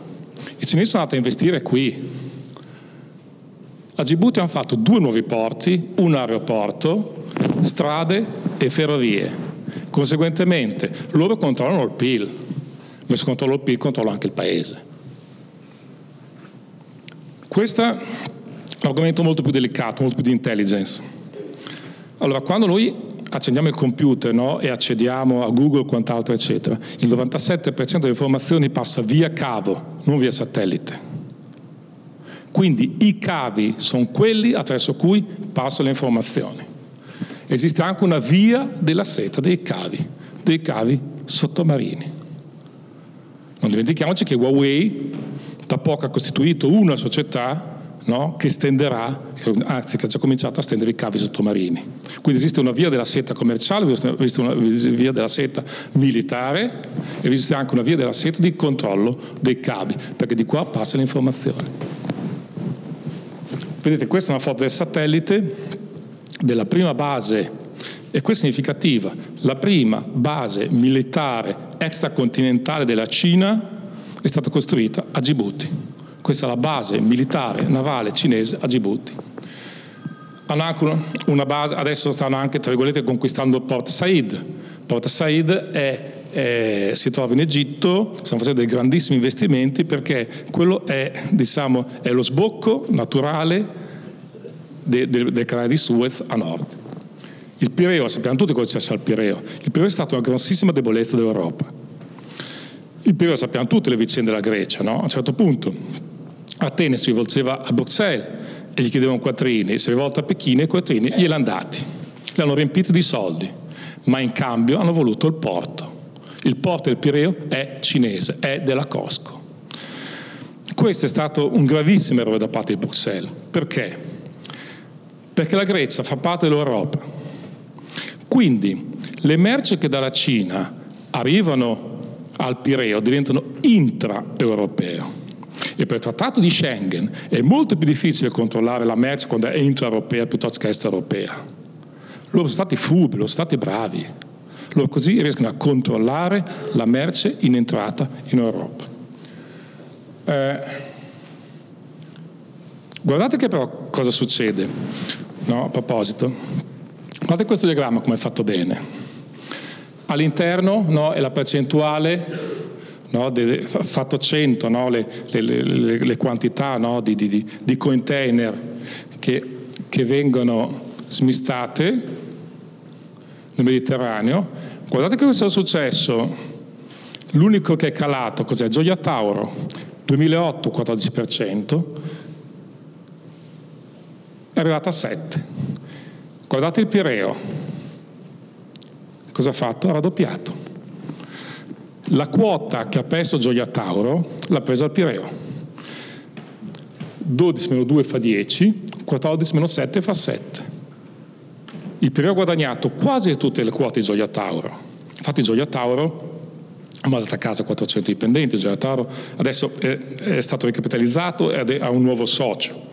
I cinesi sono andati a investire qui. A Djibouti hanno fatto due nuovi porti, un aeroporto, strade e ferrovie. Conseguentemente loro controllano il PIL, ma se controllo il PIL controllo anche il paese. Questo è l'argomento molto più delicato, molto più di intelligence. Allora, quando noi accendiamo il computer no, e accediamo a Google, quant'altro, eccetera, il 97% delle informazioni passa via cavo, non via satellite. Quindi i cavi sono quelli attraverso cui passano le informazioni esiste anche una via della seta dei cavi, dei cavi sottomarini. Non dimentichiamoci che Huawei da poco ha costituito una società no, che stenderà, anzi che ha già cominciato a stendere i cavi sottomarini. Quindi esiste una via della seta commerciale, esiste una via della seta militare e esiste anche una via della seta di controllo dei cavi, perché di qua passa l'informazione. Vedete, questa è una foto del satellite della prima base, e questa è significativa, la prima base militare extracontinentale della Cina è stata costruita a Djibouti. Questa è la base militare navale cinese a Djibouti. Hanno anche una base, adesso stanno anche, tra virgolette, conquistando Port Said. Port Said è eh, si trova in Egitto, stanno facendo dei grandissimi investimenti perché quello è, diciamo, è lo sbocco naturale de, de, del canale di Suez a nord. Il Pireo, sappiamo tutti cosa c'è al Pireo, il Pireo è stata una grossissima debolezza dell'Europa. Il Pireo sappiamo tutte le vicende della Grecia, no? a un certo punto Atene si rivolgeva a Bruxelles e gli chiedevano quattrini, si rivolta a Pechino e i quattrini gliel'hanno dati, li hanno riempiti di soldi, ma in cambio hanno voluto il porto. Il porto del Pireo è cinese, è della Cosco. Questo è stato un gravissimo errore da parte di Bruxelles. Perché? Perché la Grecia fa parte dell'Europa. Quindi le merci che dalla Cina arrivano al Pireo diventano intraeuropeo. E per il trattato di Schengen è molto più difficile controllare la merce quando è intraeuropea piuttosto che extraeuropea. Loro sono stati furbi, loro sono stati bravi. Loro così riescono a controllare la merce in entrata in Europa. Eh, guardate che però cosa succede, no, a proposito. Guardate questo diagramma come è fatto bene. All'interno no, è la percentuale no, de, fatto 100 no, le, le, le, le, quantità no, di, di, di, container che, che vengono smistate nel Mediterraneo Guardate che cosa è successo. L'unico che è calato, cos'è? Gioia Tauro, 2008 14%, è arrivata a 7. Guardate il Pireo, cosa ha fatto? Ha raddoppiato. La quota che ha perso Gioia Tauro l'ha presa il Pireo. 12 meno 2 fa 10, 14 meno 7 fa 7 il Pireo ha guadagnato quasi tutte le quote di Gioia Tauro. Infatti Gioia Tauro ha mandato a casa 400 dipendenti, Gioia Tauro adesso è, è stato ricapitalizzato e ha un nuovo socio.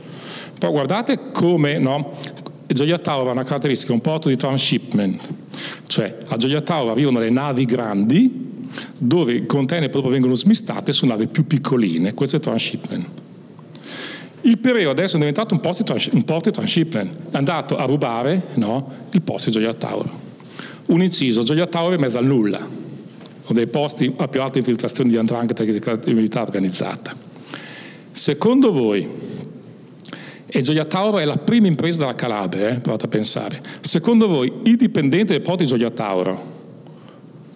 Però guardate come no, Gioia Tauro ha una caratteristica, un porto di transshipment, cioè a Gioia Tauro arrivano le navi grandi dove i container proprio vengono smistate su navi più piccoline, questo è transshipment. Il Pireo adesso è diventato un posto di transshipment, è andato a rubare no, il posto di Gioia Tauro. Un inciso, Gioia Tauro è in mezzo al nulla, uno dei posti a più alta infiltrazione di andrangheta e criminalità organizzata. Secondo voi, e Gioia Tauro è la prima impresa della Calabria, eh, provate a pensare, secondo voi i dipendenti del porto di Gioia Tauro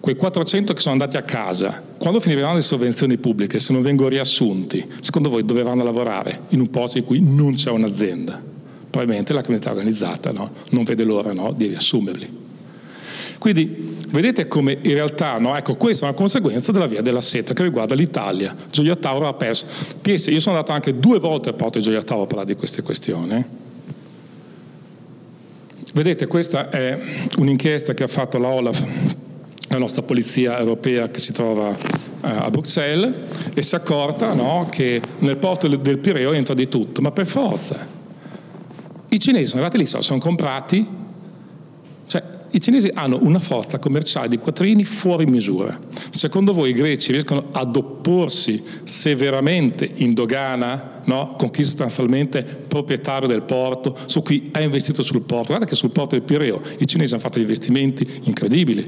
quei 400 che sono andati a casa, quando finiranno le sovvenzioni pubbliche, se non vengono riassunti, secondo voi dovranno lavorare in un posto in cui non c'è un'azienda? Probabilmente la comunità organizzata no? non vede l'ora no? di riassumerli. Quindi vedete come in realtà, no? ecco, questa è una conseguenza della via della seta che riguarda l'Italia. Gioia Tauro ha perso. PS, io sono andato anche due volte a Porto di Gioia Tauro a parlare di queste questioni. Vedete, questa è un'inchiesta che ha fatto la Olaf la nostra polizia europea che si trova eh, a Bruxelles e si è accorta no, che nel porto del Pireo entra di tutto, ma per forza. I cinesi sono arrivati lì, sono comprati, i cinesi hanno una forza commerciale di quattrini fuori misura. Secondo voi i greci riescono ad opporsi severamente in dogana no? con chi sostanzialmente proprietario del porto, su chi ha investito sul porto? Guardate che sul porto del Pireo i cinesi hanno fatto investimenti incredibili.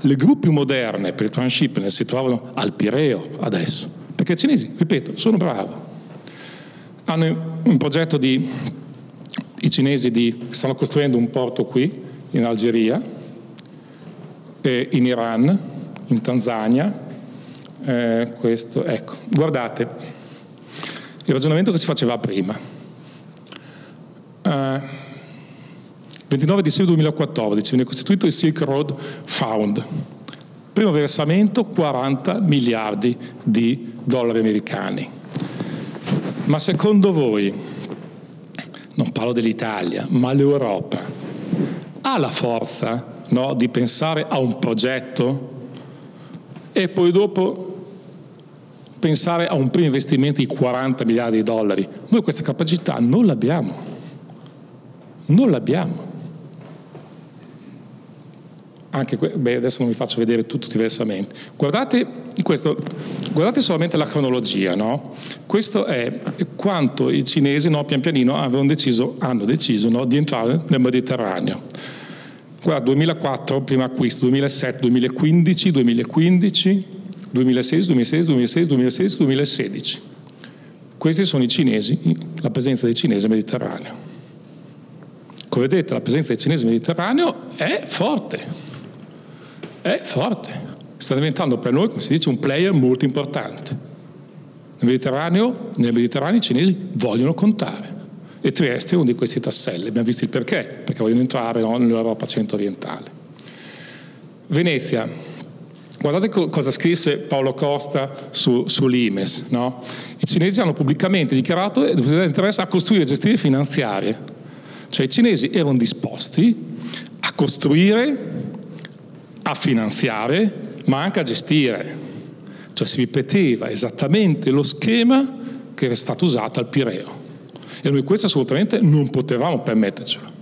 Le gru più moderne per il transshipment si trovano al Pireo adesso, perché i cinesi, ripeto, sono bravi. Hanno un progetto di, i cinesi di, stanno costruendo un porto qui, in Algeria, in Iran, in Tanzania. Eh, questo, ecco, guardate, il ragionamento che si faceva prima. Eh, 29 dicembre 2014 viene costituito il Silk Road Fund. Primo versamento 40 miliardi di dollari americani. Ma secondo voi, non parlo dell'Italia, ma l'Europa, ha la forza no, di pensare a un progetto e poi dopo pensare a un primo investimento di 40 miliardi di dollari? Noi questa capacità non l'abbiamo. Non l'abbiamo anche beh, adesso non vi faccio vedere tutto diversamente. Guardate, questo, guardate solamente la cronologia, no? Questo è quanto i cinesi no, pian pianino deciso, hanno deciso no, di entrare nel Mediterraneo. Guarda, 2004, prima acquisto, 2007, 2015, 2015, 2016, 2016, 2016, 2016, 2016. Questi sono i cinesi, la presenza dei cinesi nel Mediterraneo. Come vedete la presenza dei cinesi nel Mediterraneo è forte, è forte. Sta diventando per noi, come si dice, un player molto importante. Nel Mediterraneo, nel Mediterraneo i cinesi vogliono contare e Trieste è uno di questi tasselli. Abbiamo visto il perché, perché vogliono entrare no, nell'Europa centro-orientale. Venezia, guardate co- cosa scrisse Paolo Costa su, sull'Imes. No? I cinesi hanno pubblicamente dichiarato di interesse a costruire e gestire finanziarie. Cioè i cinesi erano disposti a costruire, a finanziare, ma anche a gestire. Cioè si ripeteva esattamente lo schema che era stato usato al Pireo. E noi questo assolutamente non potevamo permettercelo.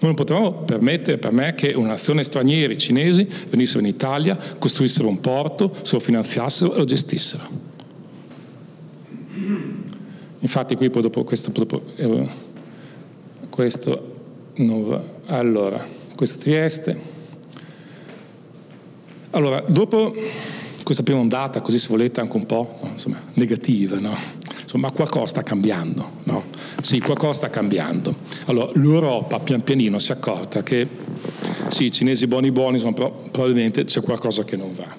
Non potevamo permettere per me che una nazione straniera, i cinesi, venissero in Italia, costruissero un porto, se lo finanziassero e lo gestissero. Infatti qui poi dopo questo, dopo, eh, questo non. Allora, questa Trieste. Allora, dopo questa prima ondata, così se volete anche un po' insomma, negativa, no? insomma qualcosa sta cambiando, no? Sì, qualcosa sta cambiando. Allora l'Europa pian pianino si è accorta che sì, i cinesi buoni buoni, sono, però probabilmente c'è qualcosa che non va.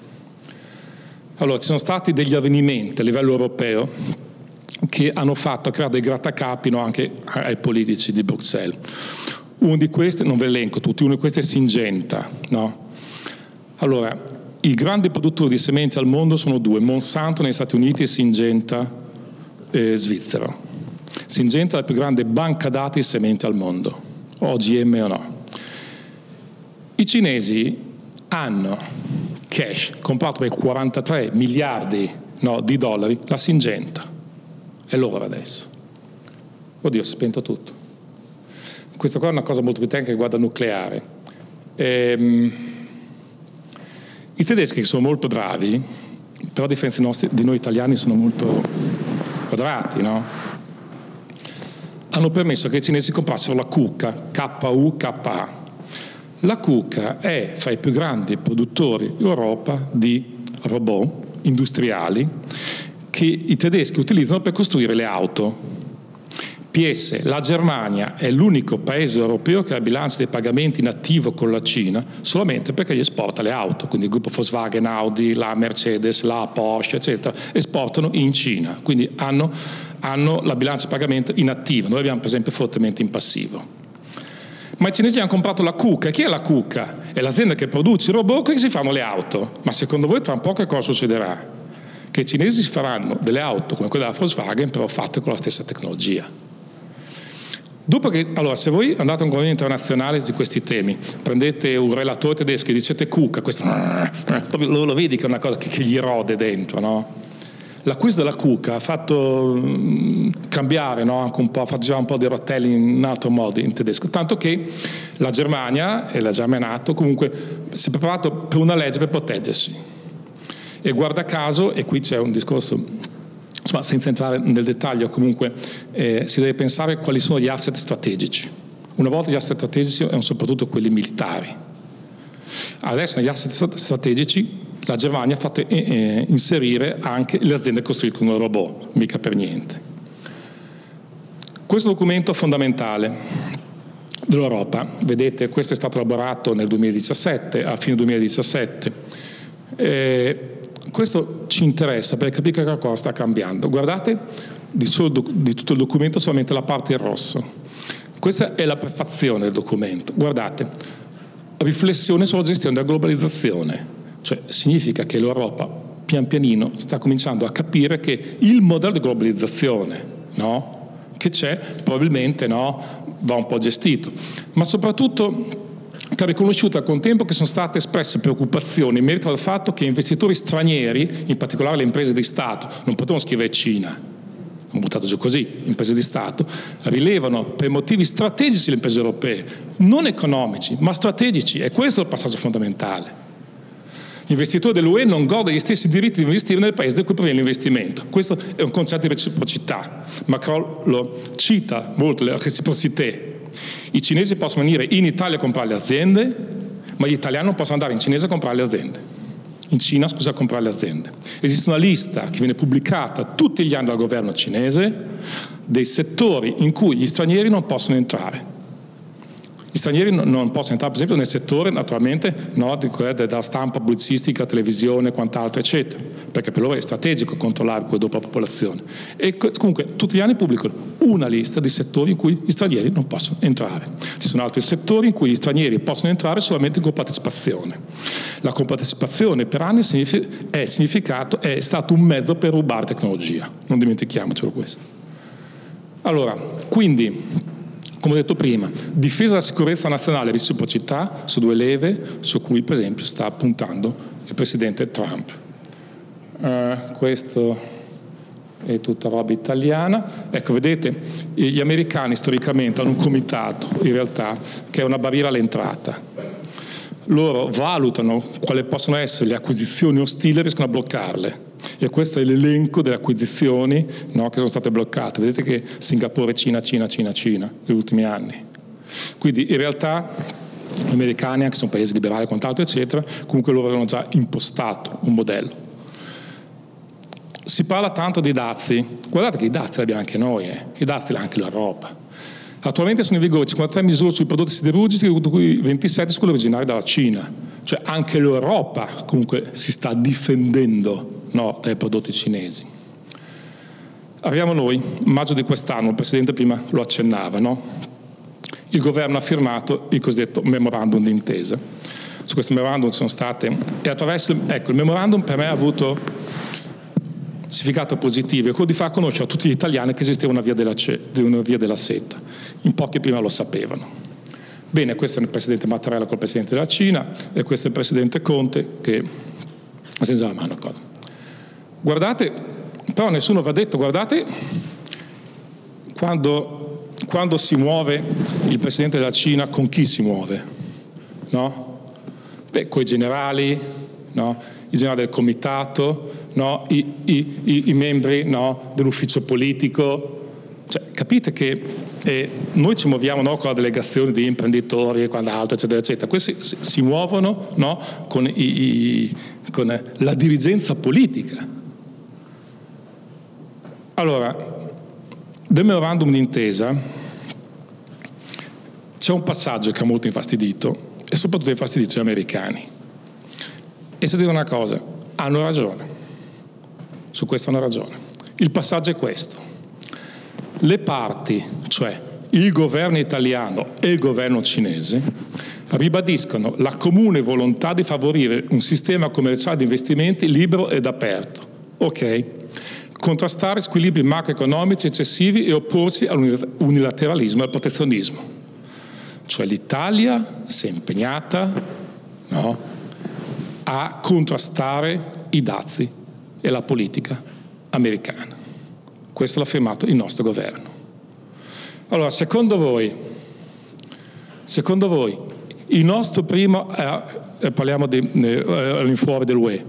Allora ci sono stati degli avvenimenti a livello europeo che hanno fatto creare dei grattacapi no, anche ai politici di Bruxelles. Uno di questi, non ve l'elenco tutti, uno di questi è Singenta. No? Allora, i grandi produttori di sementi al mondo sono due, Monsanto negli Stati Uniti e Singenta eh, svizzero. Singenta è la più grande banca dati di sementi al mondo, OGM o no. I cinesi hanno cash comprato per 43 miliardi no, di dollari la Singenta. È loro adesso. Oddio, si è spento tutto. Questa qua è una cosa molto più tecnica che riguarda il nucleare. Ehm, I tedeschi sono molto bravi, però a differenza di noi italiani sono molto quadrati, no? hanno permesso che i cinesi comprassero la KUKA, K-U-K-A. La KUKA è fra i più grandi produttori in Europa di robot industriali che i tedeschi utilizzano per costruire le auto. PS, la Germania è l'unico paese europeo che ha bilancio dei pagamenti in attivo con la Cina solamente perché gli esporta le auto, quindi il gruppo Volkswagen, Audi, la Mercedes, la Porsche, eccetera, esportano in Cina, quindi hanno, hanno la bilancia di pagamento in attivo, noi abbiamo per esempio fortemente in passivo. Ma i cinesi hanno comprato la KUKA, chi è la KUKA? È l'azienda che produce i robot che si fanno le auto, ma secondo voi tra un po' che cosa succederà? Che i cinesi si faranno delle auto come quella della Volkswagen, però fatte con la stessa tecnologia. Dopo che, allora, se voi andate a un convegno internazionale di questi temi, prendete un relatore tedesco e dicete Cuca, questo lo, lo, vedi che è una cosa che, che gli rode dentro, no? L'acquisto della Cuca ha fatto mm, cambiare no? anche un po', faceva un po' di rotelle in altro modo in tedesco, tanto che la Germania e la Germania NATO comunque si è preparato per una legge per proteggersi. E guarda caso, e qui c'è un discorso Insomma, senza entrare nel dettaglio, comunque eh, si deve pensare quali sono gli asset strategici. Una volta gli asset strategici erano soprattutto quelli militari. Adesso negli asset strategici la Germania ha fatto eh, eh, inserire anche le aziende costruite con un robot, mica per niente. Questo documento fondamentale dell'Europa, vedete, questo è stato elaborato nel 2017, a fine 2017. Eh, questo ci interessa per capire che qualcosa sta cambiando. Guardate di, di tutto il documento solamente la parte in rosso. Questa è la prefazione del documento. Guardate, riflessione sulla gestione della globalizzazione, cioè significa che l'Europa pian pianino sta cominciando a capire che il modello di globalizzazione no, che c'è probabilmente no, va un po' gestito, ma soprattutto che ha riconosciuto al contempo che sono state espresse preoccupazioni in merito al fatto che investitori stranieri, in particolare le imprese di Stato, non potevano scrivere Cina, hanno buttato giù così, imprese di Stato, rilevano per motivi strategici le imprese europee, non economici, ma strategici, e questo è il passaggio fondamentale. Gli investitori dell'UE non godono degli stessi diritti di investire nel paese da cui proviene l'investimento. Questo è un concetto di reciprocità. Macron lo cita molto, la reciprocità I cinesi possono venire in Italia a comprare le aziende, ma gli italiani non possono andare in cinese a comprare le aziende. In Cina, scusa, a comprare le aziende. Esiste una lista che viene pubblicata tutti gli anni dal governo cinese dei settori in cui gli stranieri non possono entrare. Gli stranieri non possono entrare, per esempio, nel settore, naturalmente, no, della stampa pubblicistica, televisione, quant'altro, eccetera, perché per loro è strategico controllare poi dopo la popolazione. E comunque tutti gli anni pubblicano una lista di settori in cui gli stranieri non possono entrare. Ci sono altri settori in cui gli stranieri possono entrare solamente con partecipazione. La compartecipazione per anni è, significato, è stato un mezzo per rubare tecnologia, non dimentichiamocelo questo. Allora, quindi come ho detto prima, difesa della sicurezza nazionale e reciprocità su due leve su cui per esempio sta puntando il Presidente Trump. Uh, questo è tutta roba italiana. Ecco, vedete, gli americani storicamente hanno un comitato, in realtà, che è una barriera all'entrata. Loro valutano quali possono essere le acquisizioni ostili e riescono a bloccarle e questo è l'elenco delle acquisizioni no, che sono state bloccate. Vedete che Singapore, Cina, Cina, Cina, Cina, negli ultimi anni. Quindi in realtà gli americani, anche se sono paesi liberali e quant'altro, eccetera, comunque loro avevano già impostato un modello. Si parla tanto di dazi, guardate che i dazi li abbiamo anche noi, eh. i dazi li ha anche l'Europa. Attualmente sono in vigore 53 misure sui prodotti siderurgici, di cui 27 su quelli originari dalla Cina. Cioè anche l'Europa comunque si sta difendendo no, dai prodotti cinesi. Arriviamo noi, maggio di quest'anno, il Presidente prima lo accennava, no? il governo ha firmato il cosiddetto memorandum d'intesa. Su questo memorandum ci sono state, e attraverso, ecco, il memorandum per me ha avuto significato positivo, è quello di far conoscere a tutti gli italiani che esisteva una via della, una via della seta. In pochi prima lo sapevano. Bene, questo è il Presidente Mattarella col Presidente della Cina e questo è il Presidente Conte che senza la mano cosa. Guardate, però nessuno va detto, guardate quando, quando si muove il Presidente della Cina, con chi si muove? No? Beh, i generali, no? i generali del comitato, no? I, i, i, membri no? dell'ufficio politico. Cioè, capite che eh, noi ci muoviamo no? con la delegazione di imprenditori e quant'altro, eccetera, eccetera. Questi si, si muovono con, i, con la dirigenza politica. Allora, del memorandum d'intesa c'è un passaggio che ha molto infastidito e soprattutto infastidito gli americani. E se dire una cosa, hanno ragione, su questo hanno ragione. Il passaggio è questo. Le parti, cioè il governo italiano e il governo cinese, ribadiscono la comune volontà di favorire un sistema commerciale di investimenti libero ed aperto. Ok? contrastare squilibri macroeconomici eccessivi e opporsi all'unilateralismo e al protezionismo. Cioè l'Italia si è impegnata no, a contrastare i dazi e la politica americana. Questo l'ha firmato il nostro governo. Allora, secondo voi, secondo voi il nostro primo, eh, eh parliamo di, eh, dell'UE,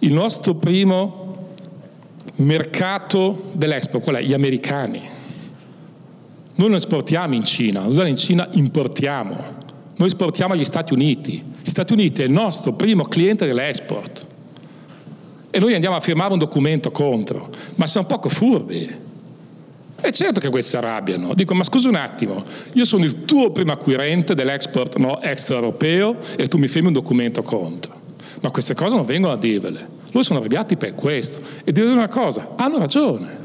il nostro primo mercato dell'Expo, qual è? Gli americani. Noi non esportiamo in Cina, noi in Cina importiamo, noi esportiamo agli Stati Uniti. Gli Stati Uniti è il nostro primo cliente dell'export. E noi andiamo a firmare un documento contro, ma siamo poco furbi. È certo che questi si arrabbiano. Dico, ma scusa un attimo, io sono il tuo primo acquirente dell'export no, extraeuropeo e tu mi firmi un documento contro. Ma queste cose non vengono a dirvele. Loro sono arrabbiati per questo. E dire una cosa, hanno ragione,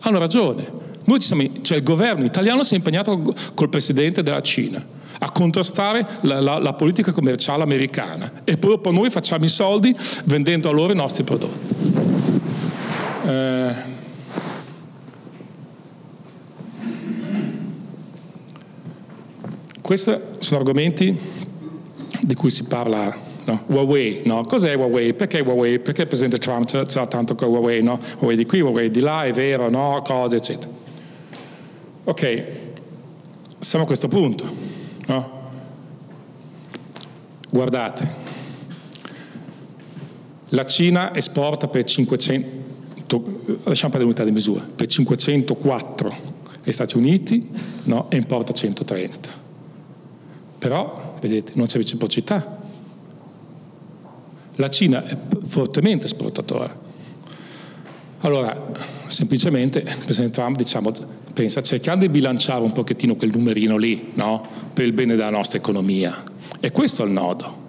hanno ragione. Siamo, cioè il governo italiano si è impegnato col presidente della Cina a contrastare la, la, la politica commerciale americana e poi dopo noi facciamo i soldi vendendo a loro i nostri prodotti. Eh, questi sono argomenti di cui si parla no? Huawei, no? Cos'è Huawei? Perché Huawei? Perché il Presidente Trump ce l'ha tanto con Huawei, no? Huawei di qui, Huawei di là, è vero, no? Cose, eccetera. Ok, siamo a questo punto, no? Guardate, la Cina esporta per 500, lasciamo perdere l'unità di misura, per 504 agli Stati Uniti no, e importa 130. Però, vedete, non c'è reciprocità. La Cina è fortemente esportatore. Allora, semplicemente il Presidente Trump diciamo, pensa, cercando di bilanciare un pochettino quel numerino lì, no? per il bene della nostra economia. E questo è il nodo.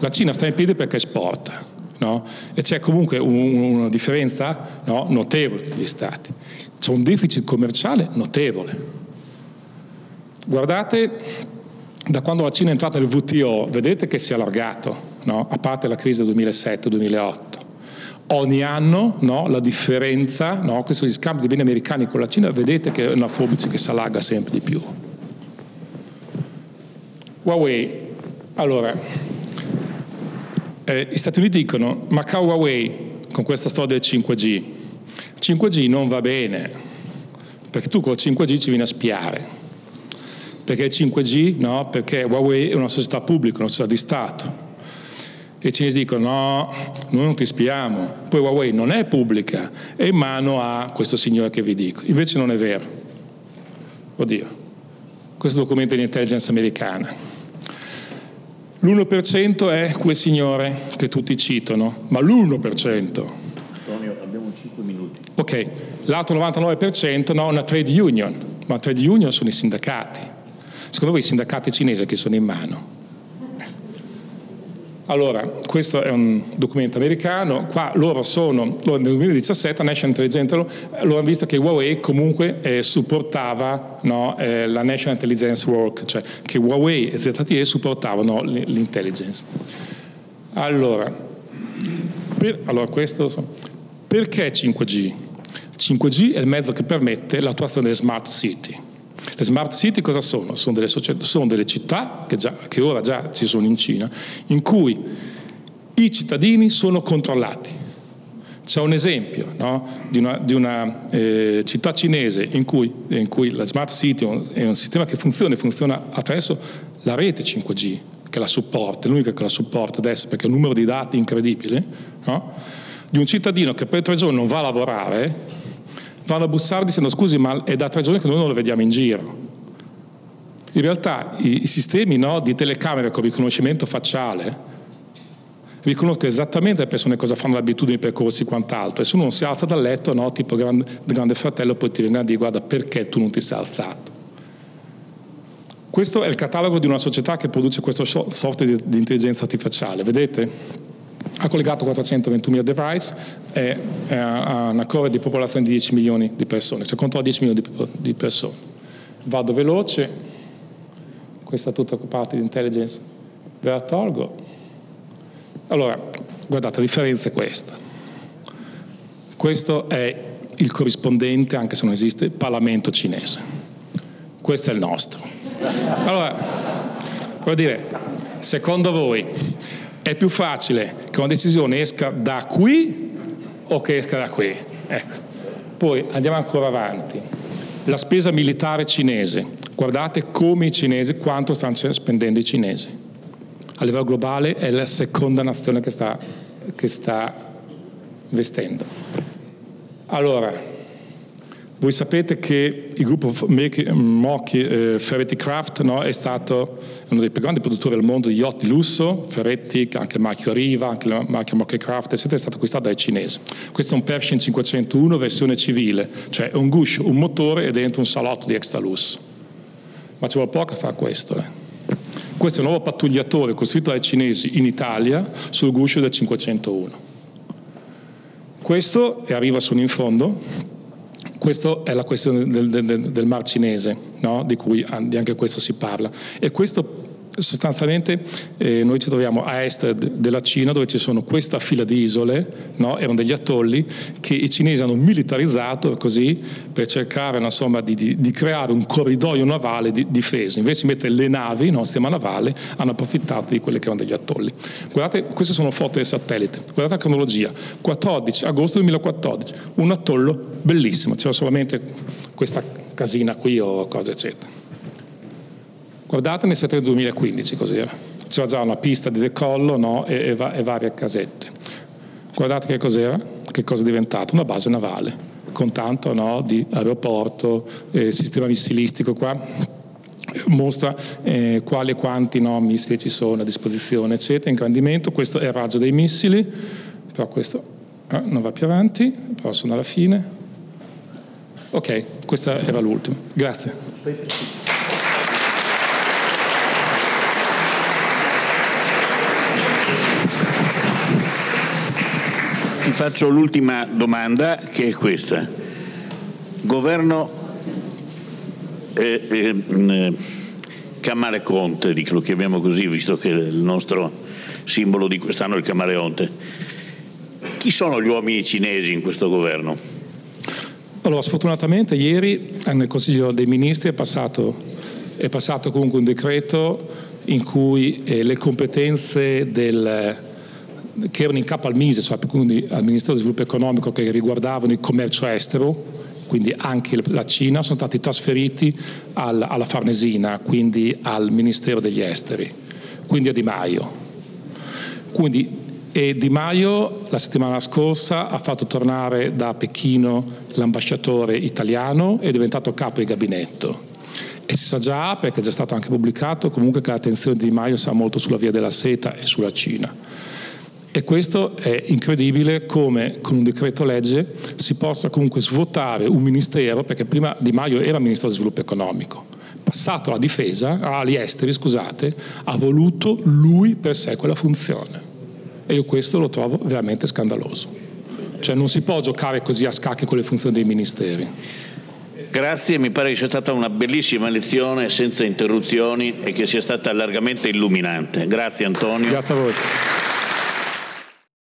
La Cina sta in piedi perché esporta, no? e c'è comunque un, una differenza no? notevole tra gli stati. C'è un deficit commerciale notevole. Guardate, da quando la Cina è entrata nel WTO, vedete che si è allargato, no? a parte la crisi del 2007-2008 ogni anno no, la differenza, no, questo gli scambi di beni americani con la Cina, vedete che è una forbice che si allarga sempre di più. Huawei, allora, eh, gli Stati Uniti dicono, ma caro Huawei, con questa storia del 5G, 5G non va bene, perché tu col 5G ci vieni a spiare. Perché il 5G? No, perché Huawei è una società pubblica, una società di Stato i cinesi dicono no, noi non ti spiamo, poi Huawei non è pubblica, è in mano a questo signore che vi dico. Invece non è vero. Oddio, questo documento di intelligence americana. L'1% è quel signore che tutti citano, ma l'1%. Antonio, abbiamo 5 minuti. Ok, l'altro 99% no, una trade union, ma trade union sono i sindacati. Secondo voi i sindacati cinesi che sono in mano? Allora, questo è un documento americano, qua loro sono, nel 2017 National Intelligence, loro hanno visto che Huawei comunque eh, supportava no, eh, la National Intelligence Work, cioè che Huawei e ZTE supportavano l'intelligence. Allora, per, allora questo, perché 5G? 5G è il mezzo che permette l'attuazione delle smart city. Le smart city cosa sono? Sono delle, società, sono delle città, che, già, che ora già ci sono in Cina, in cui i cittadini sono controllati. C'è un esempio no? di una, di una eh, città cinese in cui, in cui, la smart city è un, è sistema che funziona funziona attraverso la rete 5G che la supporta, è l'unica che la supporta adesso perché ha un numero di dati incredibile, no? di un cittadino che per tre giorni non va a lavorare vanno a bussare dicendo scusi ma è da tre giorni che noi non lo vediamo in giro. In realtà i, i sistemi no, di telecamere con riconoscimento facciale riconoscono esattamente le persone cosa fanno, le abitudini, i percorsi e quant'altro. E se uno non si alza dal letto, no, tipo grande, grande fratello, poi ti viene a dire guarda perché tu non ti sei alzato. Questo è il catalogo di una società che produce questo software di, di intelligenza artificiale, vedete? Ha collegato 420.000 device e ha una curva di popolazione di 10 milioni di persone, cioè controlla 10 milioni di persone. Vado veloce, questa è tutta parte di intelligence, ve la tolgo. Allora, guardate, la differenza è questa. Questo è il corrispondente, anche se non esiste, Parlamento cinese. Questo è il nostro. Allora, vuol dire, secondo voi è più facile che una decisione esca da qui o che esca da qui. Ecco. Poi andiamo ancora avanti. La spesa militare cinese. Guardate come i cinesi, quanto stanno spendendo i cinesi. A livello globale è la seconda nazione che sta, che sta investendo. Allora, voi sapete che il gruppo Mochi eh, Ferretti Craft no, è stato uno dei più grandi produttori al mondo di yacht di lusso, Ferretti, anche il marchio Riva, anche il marchio Mochi Craft, eccetera, è stato acquistato dai cinesi. Questo è un Pershing 501 versione civile, cioè un guscio, un motore e dentro un salotto di extra lusso. Ma ci vuole poco a fare questo. Eh. Questo è un nuovo pattugliatore costruito dai cinesi in Italia sul guscio del 501. Questo, e arriva su in fondo, questa è la questione del, del, del Mar Cinese, no? di cui anche questo si parla. E questo sostanzialmente eh, noi ci troviamo a est della Cina dove ci sono questa fila di isole, no? erano degli atolli che i cinesi hanno militarizzato così per cercare insomma, di, di, di, creare un corridoio navale di, difeso. Invece di mettere le navi, no, sistema navale, hanno approfittato di quelli che erano degli atolli. Guardate, queste sono foto del satellite, guardate la cronologia, 14 agosto 2014, un atollo bellissimo, c'era solamente questa casina qui o cose eccetera. Guardate nel settembre 2015 cos'era. C'era già una pista di decollo no? e, e, e, varie casette. Guardate che cos'era, che cosa è diventato, una base navale. con tanto no, di aeroporto, eh, sistema missilistico qua, mostra eh, quali e quanti no, missili ci sono a disposizione, eccetera, ingrandimento, questo è il raggio dei missili, però questo eh, non va più avanti, però sono alla fine. Ok, questa era l'ultima. Grazie. Faccio l'ultima domanda che è questa. Governo eh, eh, Camale Conte, lo chiamiamo così visto che il nostro simbolo di quest'anno è il camaleonte. Chi sono gli uomini cinesi in questo governo? Allora, sfortunatamente ieri nel Consiglio dei Ministri è passato, è passato comunque un decreto in cui eh, le competenze del che erano in capo al MISE, cioè quindi al Ministero dello Sviluppo Economico, che riguardavano il commercio estero, quindi anche la Cina, sono stati trasferiti al, alla Farnesina, quindi al Ministero degli Esteri, quindi a Di Maio. Quindi, Di Maio la settimana scorsa ha fatto tornare da Pechino l'ambasciatore italiano e è diventato capo di gabinetto. E si sa già, perché è già stato anche pubblicato, comunque che l'attenzione di Di Maio sarà molto sulla via della seta e sulla Cina. E questo è incredibile come con un decreto legge si possa comunque svuotare un ministero, perché prima Di Maio era ministro dello sviluppo economico, passato alla difesa, agli esteri, scusate, ha voluto lui per sé quella funzione. E io questo lo trovo veramente scandaloso. Cioè non si può giocare così a scacchi con le funzioni dei ministeri. Grazie, mi pare che sia stata una bellissima lezione senza interruzioni e che sia stata largamente illuminante. Grazie Antonio. Grazie a voi.